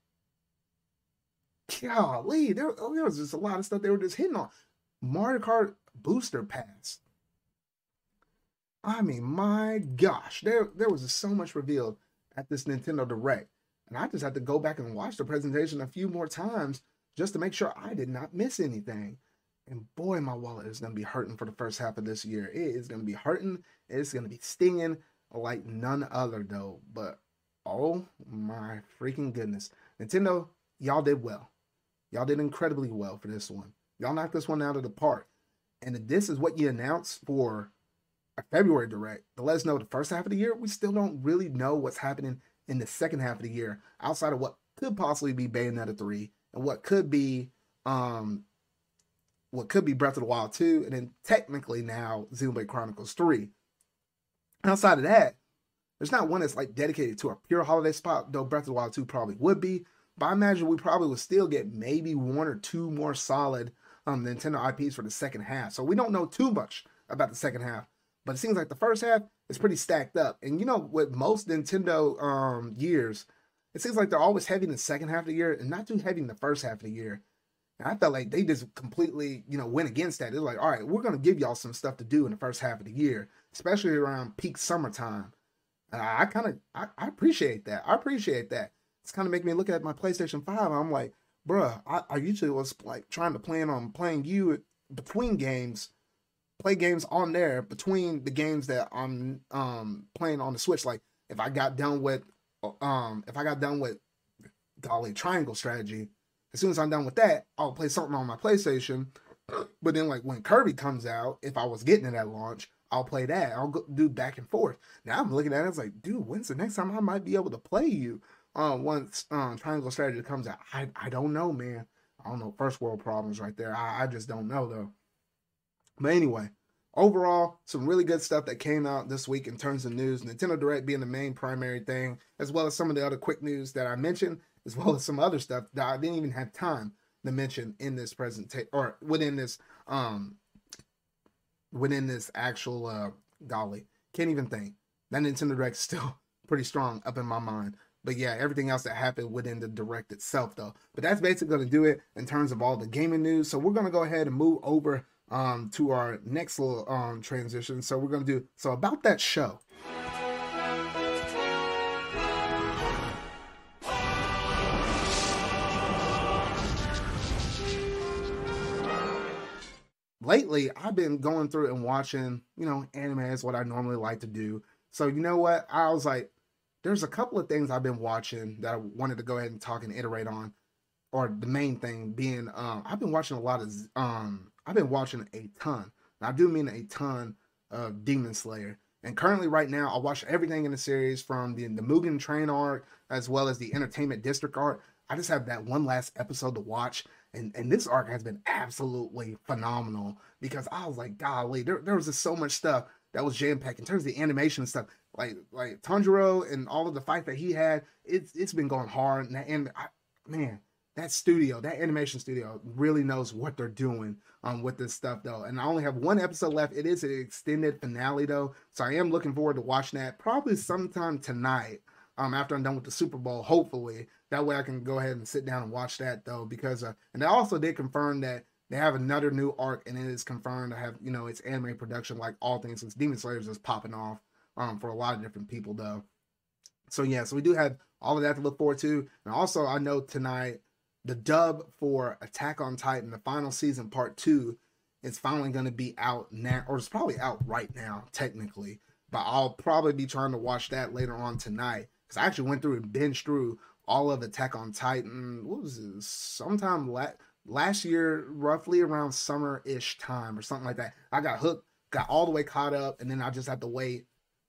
Golly, there, oh, there was just a lot of stuff they were just hitting on. Mario Kart Booster Pass. I mean, my gosh, there there was so much revealed at this Nintendo Direct. And I just had to go back and watch the presentation a few more times just to make sure I did not miss anything. And boy, my wallet is going to be hurting for the first half of this year. It is going to be hurting. It's going to be stinging like none other though. But oh my freaking goodness, Nintendo, y'all did well. Y'all did incredibly well for this one. Y'all knocked this one out of the park. And this is what you announced for a February direct to let us know the first half of the year, we still don't really know what's happening in the second half of the year outside of what could possibly be Bayonetta 3 and what could be um what could be Breath of the Wild 2 and then technically now Xenoblade Chronicles 3. Outside of that, there's not one that's like dedicated to a pure holiday spot, though Breath of the Wild 2 probably would be. But I imagine we probably would still get maybe one or two more solid um, Nintendo IPs for the second half. So we don't know too much about the second half. but it seems like the first half is pretty stacked up. And you know, with most Nintendo um years, it seems like they're always heavy in the second half of the year and not too heavy in the first half of the year. And I felt like they just completely, you know, went against that. They're like, all right, we're gonna give y'all some stuff to do in the first half of the year, especially around peak summertime. And I, I kind of I, I, appreciate that. I appreciate that. It's kind of making me look at my PlayStation 5. I'm like, bruh, I, I usually was like trying to plan on playing you between games, play games on there between the games that I'm um playing on the Switch. Like if I got done with um if I got done with Dolly triangle strategy, as soon as I'm done with that, I'll play something on my PlayStation. But then like when Kirby comes out, if I was getting it at launch, I'll play that. I'll go, do back and forth. Now I'm looking at it, it's like, dude, when's the next time I might be able to play you? Uh, once um, Triangle Strategy comes out, I I don't know, man. I don't know. First world problems right there. I, I just don't know though. But anyway, overall, some really good stuff that came out this week in terms of news. Nintendo Direct being the main primary thing, as well as some of the other quick news that I mentioned, as well as some other stuff that I didn't even have time to mention in this presentation or within this um within this actual uh golly. Can't even think. That Nintendo Direct is still pretty strong up in my mind. But yeah, everything else that happened within the direct itself, though. But that's basically to do it in terms of all the gaming news. So we're to go ahead and move over um, to our next little um, transition. So we're to do so about that show. Lately, I've been going through and watching, you know, anime is what I normally like to do. So you know what? I was like, there's a couple of things I've been watching that I wanted to go ahead and talk and iterate on. Or the main thing being, um, I've been watching a lot of, um, I've been watching a ton. And I do mean a ton of Demon Slayer. And currently, right now, I watch everything in the series from the, the Mugen Train arc as well as the Entertainment District arc. I just have that one last episode to watch. And, and this arc has been absolutely phenomenal because I was like, golly, there, there was just so much stuff that was jam packed in terms of the animation and stuff like like Tanjiro and all of the fight that he had, it's it's been going hard. And, and I, man, that studio, that animation studio, really knows what they're doing um with this stuff though. And I only have one episode left. It is an extended finale though, so I am looking forward to watching that probably sometime tonight. Um, after I'm done with the Super Bowl, hopefully that way I can go ahead and sit down and watch that though, because uh, and they also did confirm that they have another new arc and it is confirmed to have you know it's anime production like all things since Demon Slayers is popping off um, for a lot of different people though. So yeah, so we do have all of that to look forward to. And also I know tonight the dub for Attack on Titan, the final season part two, is finally going to be out now, or it's probably out right now, technically. But I'll probably be trying to watch that later on tonight because I actually went through and binged through all of Attack on Titan. What was it? Sometime la- last year, roughly around summer ish time or something like that. I got hooked, got all the way caught up, and then I just had to wait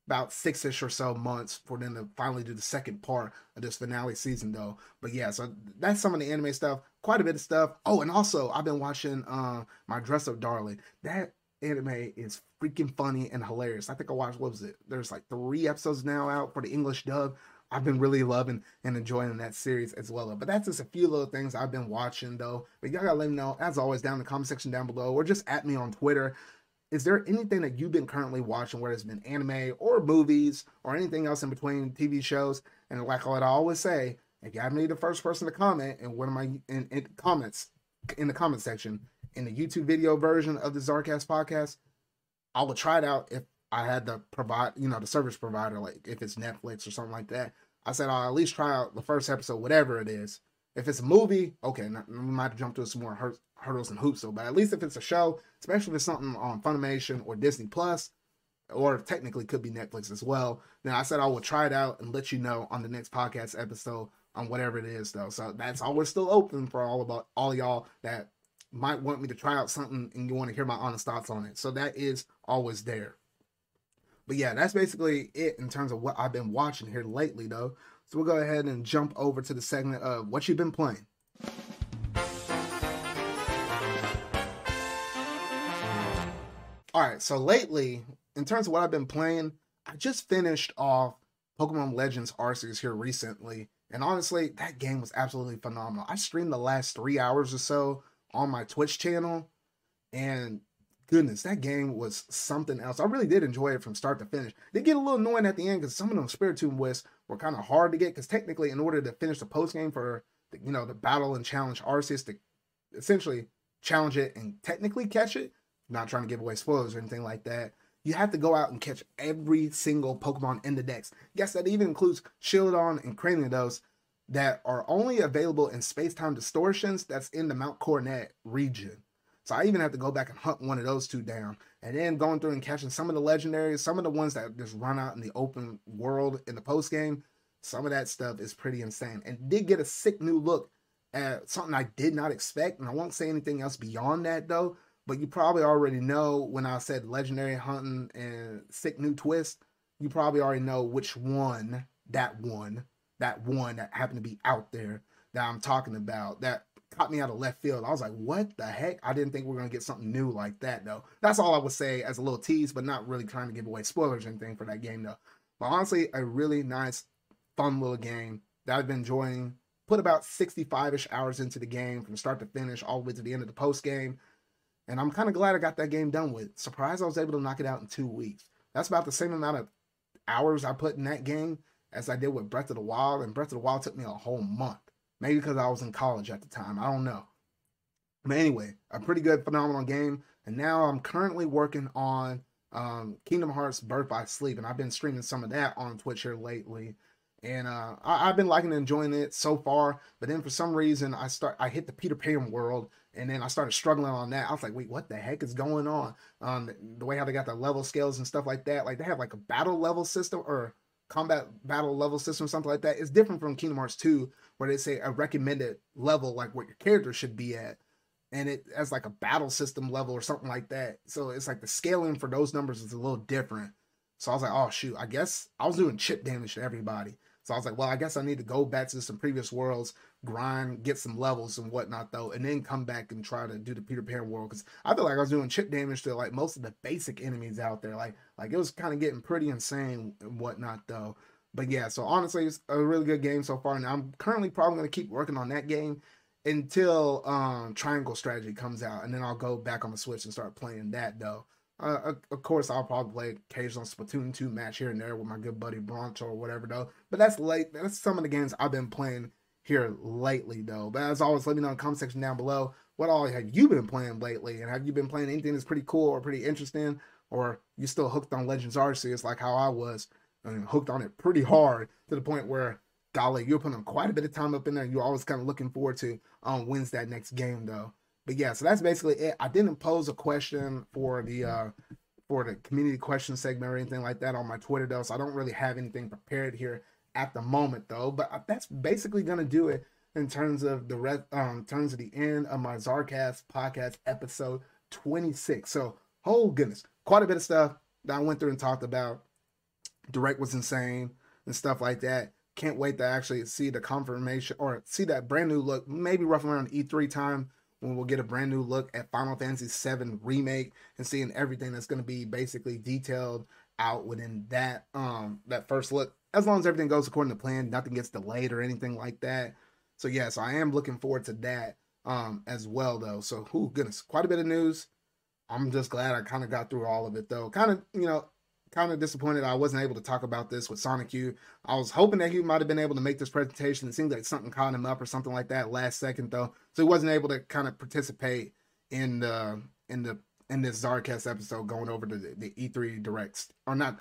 about six-ish or so months for them to finally do the second part of this finale season though. But yeah so that's some of the anime stuff quite a bit of stuff. Oh and also i've been watching uh my dress up darling. That anime is freaking funny and hilarious. I think i watched what was it? There's like three episodes now out for the english dub. I've been really loving and enjoying that series as well. But that's just a few little things I've been watching though. But y'all gotta let me know, as always, down in the comment section down below, or just at me on Twitter is there anything that you've been currently watching, whether it's been anime or movies or anything else in between TV shows? And like I always say, if you haven't been the first person to comment in one of my in, in comments in the comment section in the YouTube video version of the Czarcast podcast, I will try it out if I had the provide, you know, the service provider, like if it's Netflix or something like that. I said I'll at least try out the first episode, whatever it is. If it's a movie, okay, we might jump to some more hurdles and hoops. So, but at least if it's a show, especially if it's something on Funimation or Disney Plus, or technically could be Netflix as well, then I said I will try it out and let you know on the next podcast episode on whatever it is, though. So that's always still open for all about all y'all that might want me to try out something and you want to hear my honest thoughts on it. So that is always there. But yeah, that's basically it in terms of what I've been watching here lately, though. So we'll go ahead and jump over to the segment of what you've been playing. All right, so lately, in terms of what I've been playing, I just finished off Pokemon Legends Arceus here recently, and honestly, that game was absolutely phenomenal. I streamed the last three hours or so on my Twitch channel, and goodness, that game was something else. I really did enjoy it from start to finish. They get a little annoying at the end because some of those Spiritomb Wisps were kind of hard to get because technically, in order to finish the post game for the, you know the battle and challenge Arceus to essentially challenge it and technically catch it, not trying to give away spoilers or anything like that. You have to go out and catch every single Pokemon in the Dex. Yes, that even includes Shieldon and Cranidos that are only available in space-time distortions that's in the Mount Coronet region. So I even have to go back and hunt one of those two down. And then going through and catching some of the legendaries, some of the ones that just run out in the open world in the post game. Some of that stuff is pretty insane. And did get a sick new look at something I did not expect. And I won't say anything else beyond that though. But you probably already know when I said legendary hunting and sick new twist, you probably already know which one, that one, that one that happened to be out there that I'm talking about. That caught me out of left field. I was like, what the heck? I didn't think we are gonna get something new like that though. That's all I would say as a little tease, but not really trying to give away spoilers or anything for that game though. But honestly, a really nice, fun little game that I've been enjoying. Put about 65-ish hours into the game from start to finish, all the way to the end of the post game. And I'm kind of glad I got that game done with. Surprised I was able to knock it out in two weeks. That's about the same amount of hours I put in that game as I did with Breath of the Wild, and Breath of the Wild took me a whole month. Maybe because I was in college at the time. I don't know. But anyway, a pretty good, phenomenal game. And now I'm currently working on um, Kingdom Hearts Birth by Sleep, and I've been streaming some of that on Twitch here lately. And uh, I, have been liking and enjoying it so far. But then for some reason, I start I hit the Peter Pan world, and then I started struggling on that. I was like, wait, what the heck is going on? Um, the way how they got the level scales and stuff like that. Like they have like a battle level system or combat battle level system, something like that. It's different from Kingdom Hearts 2, where they say a recommended level, like what your character should be at. And it has like a battle system level or something like that. So it's like the scaling for those numbers is a little different. So I was like, oh shoot, I guess I was doing chip damage to everybody. So I was like, well, I guess I need to go back to some previous worlds, grind, get some levels and whatnot though, and then come back and try to do the Peter Pan world because I feel like I was doing chip damage to like most of the basic enemies out there. Like, like it was kind of getting pretty insane and whatnot though. But yeah, so honestly, it's a really good game so far, and I'm currently probably gonna keep working on that game until um, Triangle Strategy comes out, and then I'll go back on the Switch and start playing that though. Uh, of course, I'll probably play occasional Splatoon 2 match here and there with my good buddy Broncho or whatever, though. But that's late. That's some of the games I've been playing here lately, though. But as always, let me know in the comment section down below what all have you been playing lately, and have you been playing anything that's pretty cool or pretty interesting, or you still hooked on Legends Arceus like how I was, and hooked on it pretty hard to the point where, golly, you're putting quite a bit of time up in there. You're always kind of looking forward to um wins that next game, though but yeah, so that's basically it. I didn't pose a question for the uh for the community question segment or anything like that on my Twitter though, so I don't really have anything prepared here at the moment though. But that's basically gonna do it in terms of the rest, um, terms of the end of my Czarcast podcast episode 26. So, oh goodness, quite a bit of stuff that I went through and talked about. Direct was insane and stuff like that. Can't wait to actually see the confirmation or see that brand new look, maybe roughly around E3 time when we'll get a brand new look at Final Fantasy VII Remake and seeing everything that's going to be basically detailed out within that um that first look. As long as everything goes according to plan, nothing gets delayed or anything like that. So yeah, so I am looking forward to that um as well though. So who goodness, quite a bit of news. I'm just glad I kind of got through all of it though. Kind of, you know, kind of disappointed I wasn't able to talk about this with Sonic U. I was hoping that he might have been able to make this presentation. It seemed like something caught him up or something like that last second though, so he wasn't able to kind of participate in the in the in this Czarcast episode going over to the, the E3 directs or not.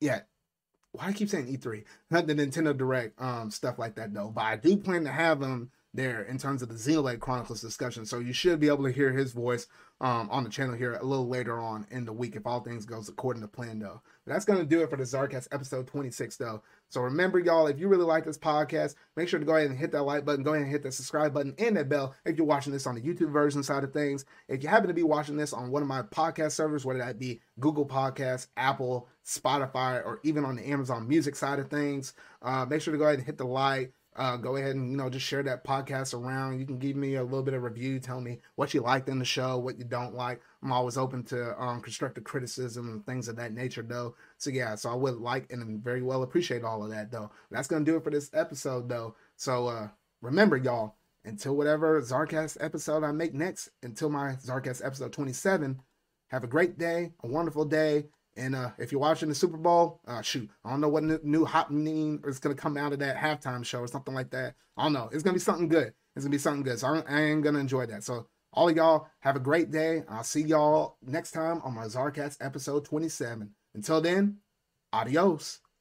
Yeah, why do I keep saying E3? Not the Nintendo Direct um stuff like that though. But I do plan to have him there in terms of the Xenoblade Chronicles discussion. So you should be able to hear his voice um, on the channel here a little later on in the week if all things goes according to plan though. But that's going to do it for the Czarcast episode 26 though. So remember y'all, if you really like this podcast, make sure to go ahead and hit that like button, go ahead and hit that subscribe button and that bell if you're watching this on the YouTube version side of things. If you happen to be watching this on one of my podcast servers, whether that be Google Podcasts, Apple, Spotify, or even on the Amazon Music side of things, uh, make sure to go ahead and hit the like, uh, go ahead and you know just share that podcast around. You can give me a little bit of review, tell me what you liked in the show, what you don't like. I'm always open to um, constructive criticism and things of that nature, though. So yeah, so I would like and very well appreciate all of that, though. That's gonna do it for this episode, though. So uh, remember, y'all, until whatever Czarcast episode I make next, until my Czarcast episode 27, have a great day, a wonderful day. And uh, if you're watching the Super Bowl, uh, shoot, I don't know what new, new happening is going to come out of that halftime show or something like that. I don't know. It's going to be something good. It's going to be something good. So I, I ain't going to enjoy that. So all of y'all have a great day. I'll see y'all next time on my Czarcast episode 27. Until then, adios.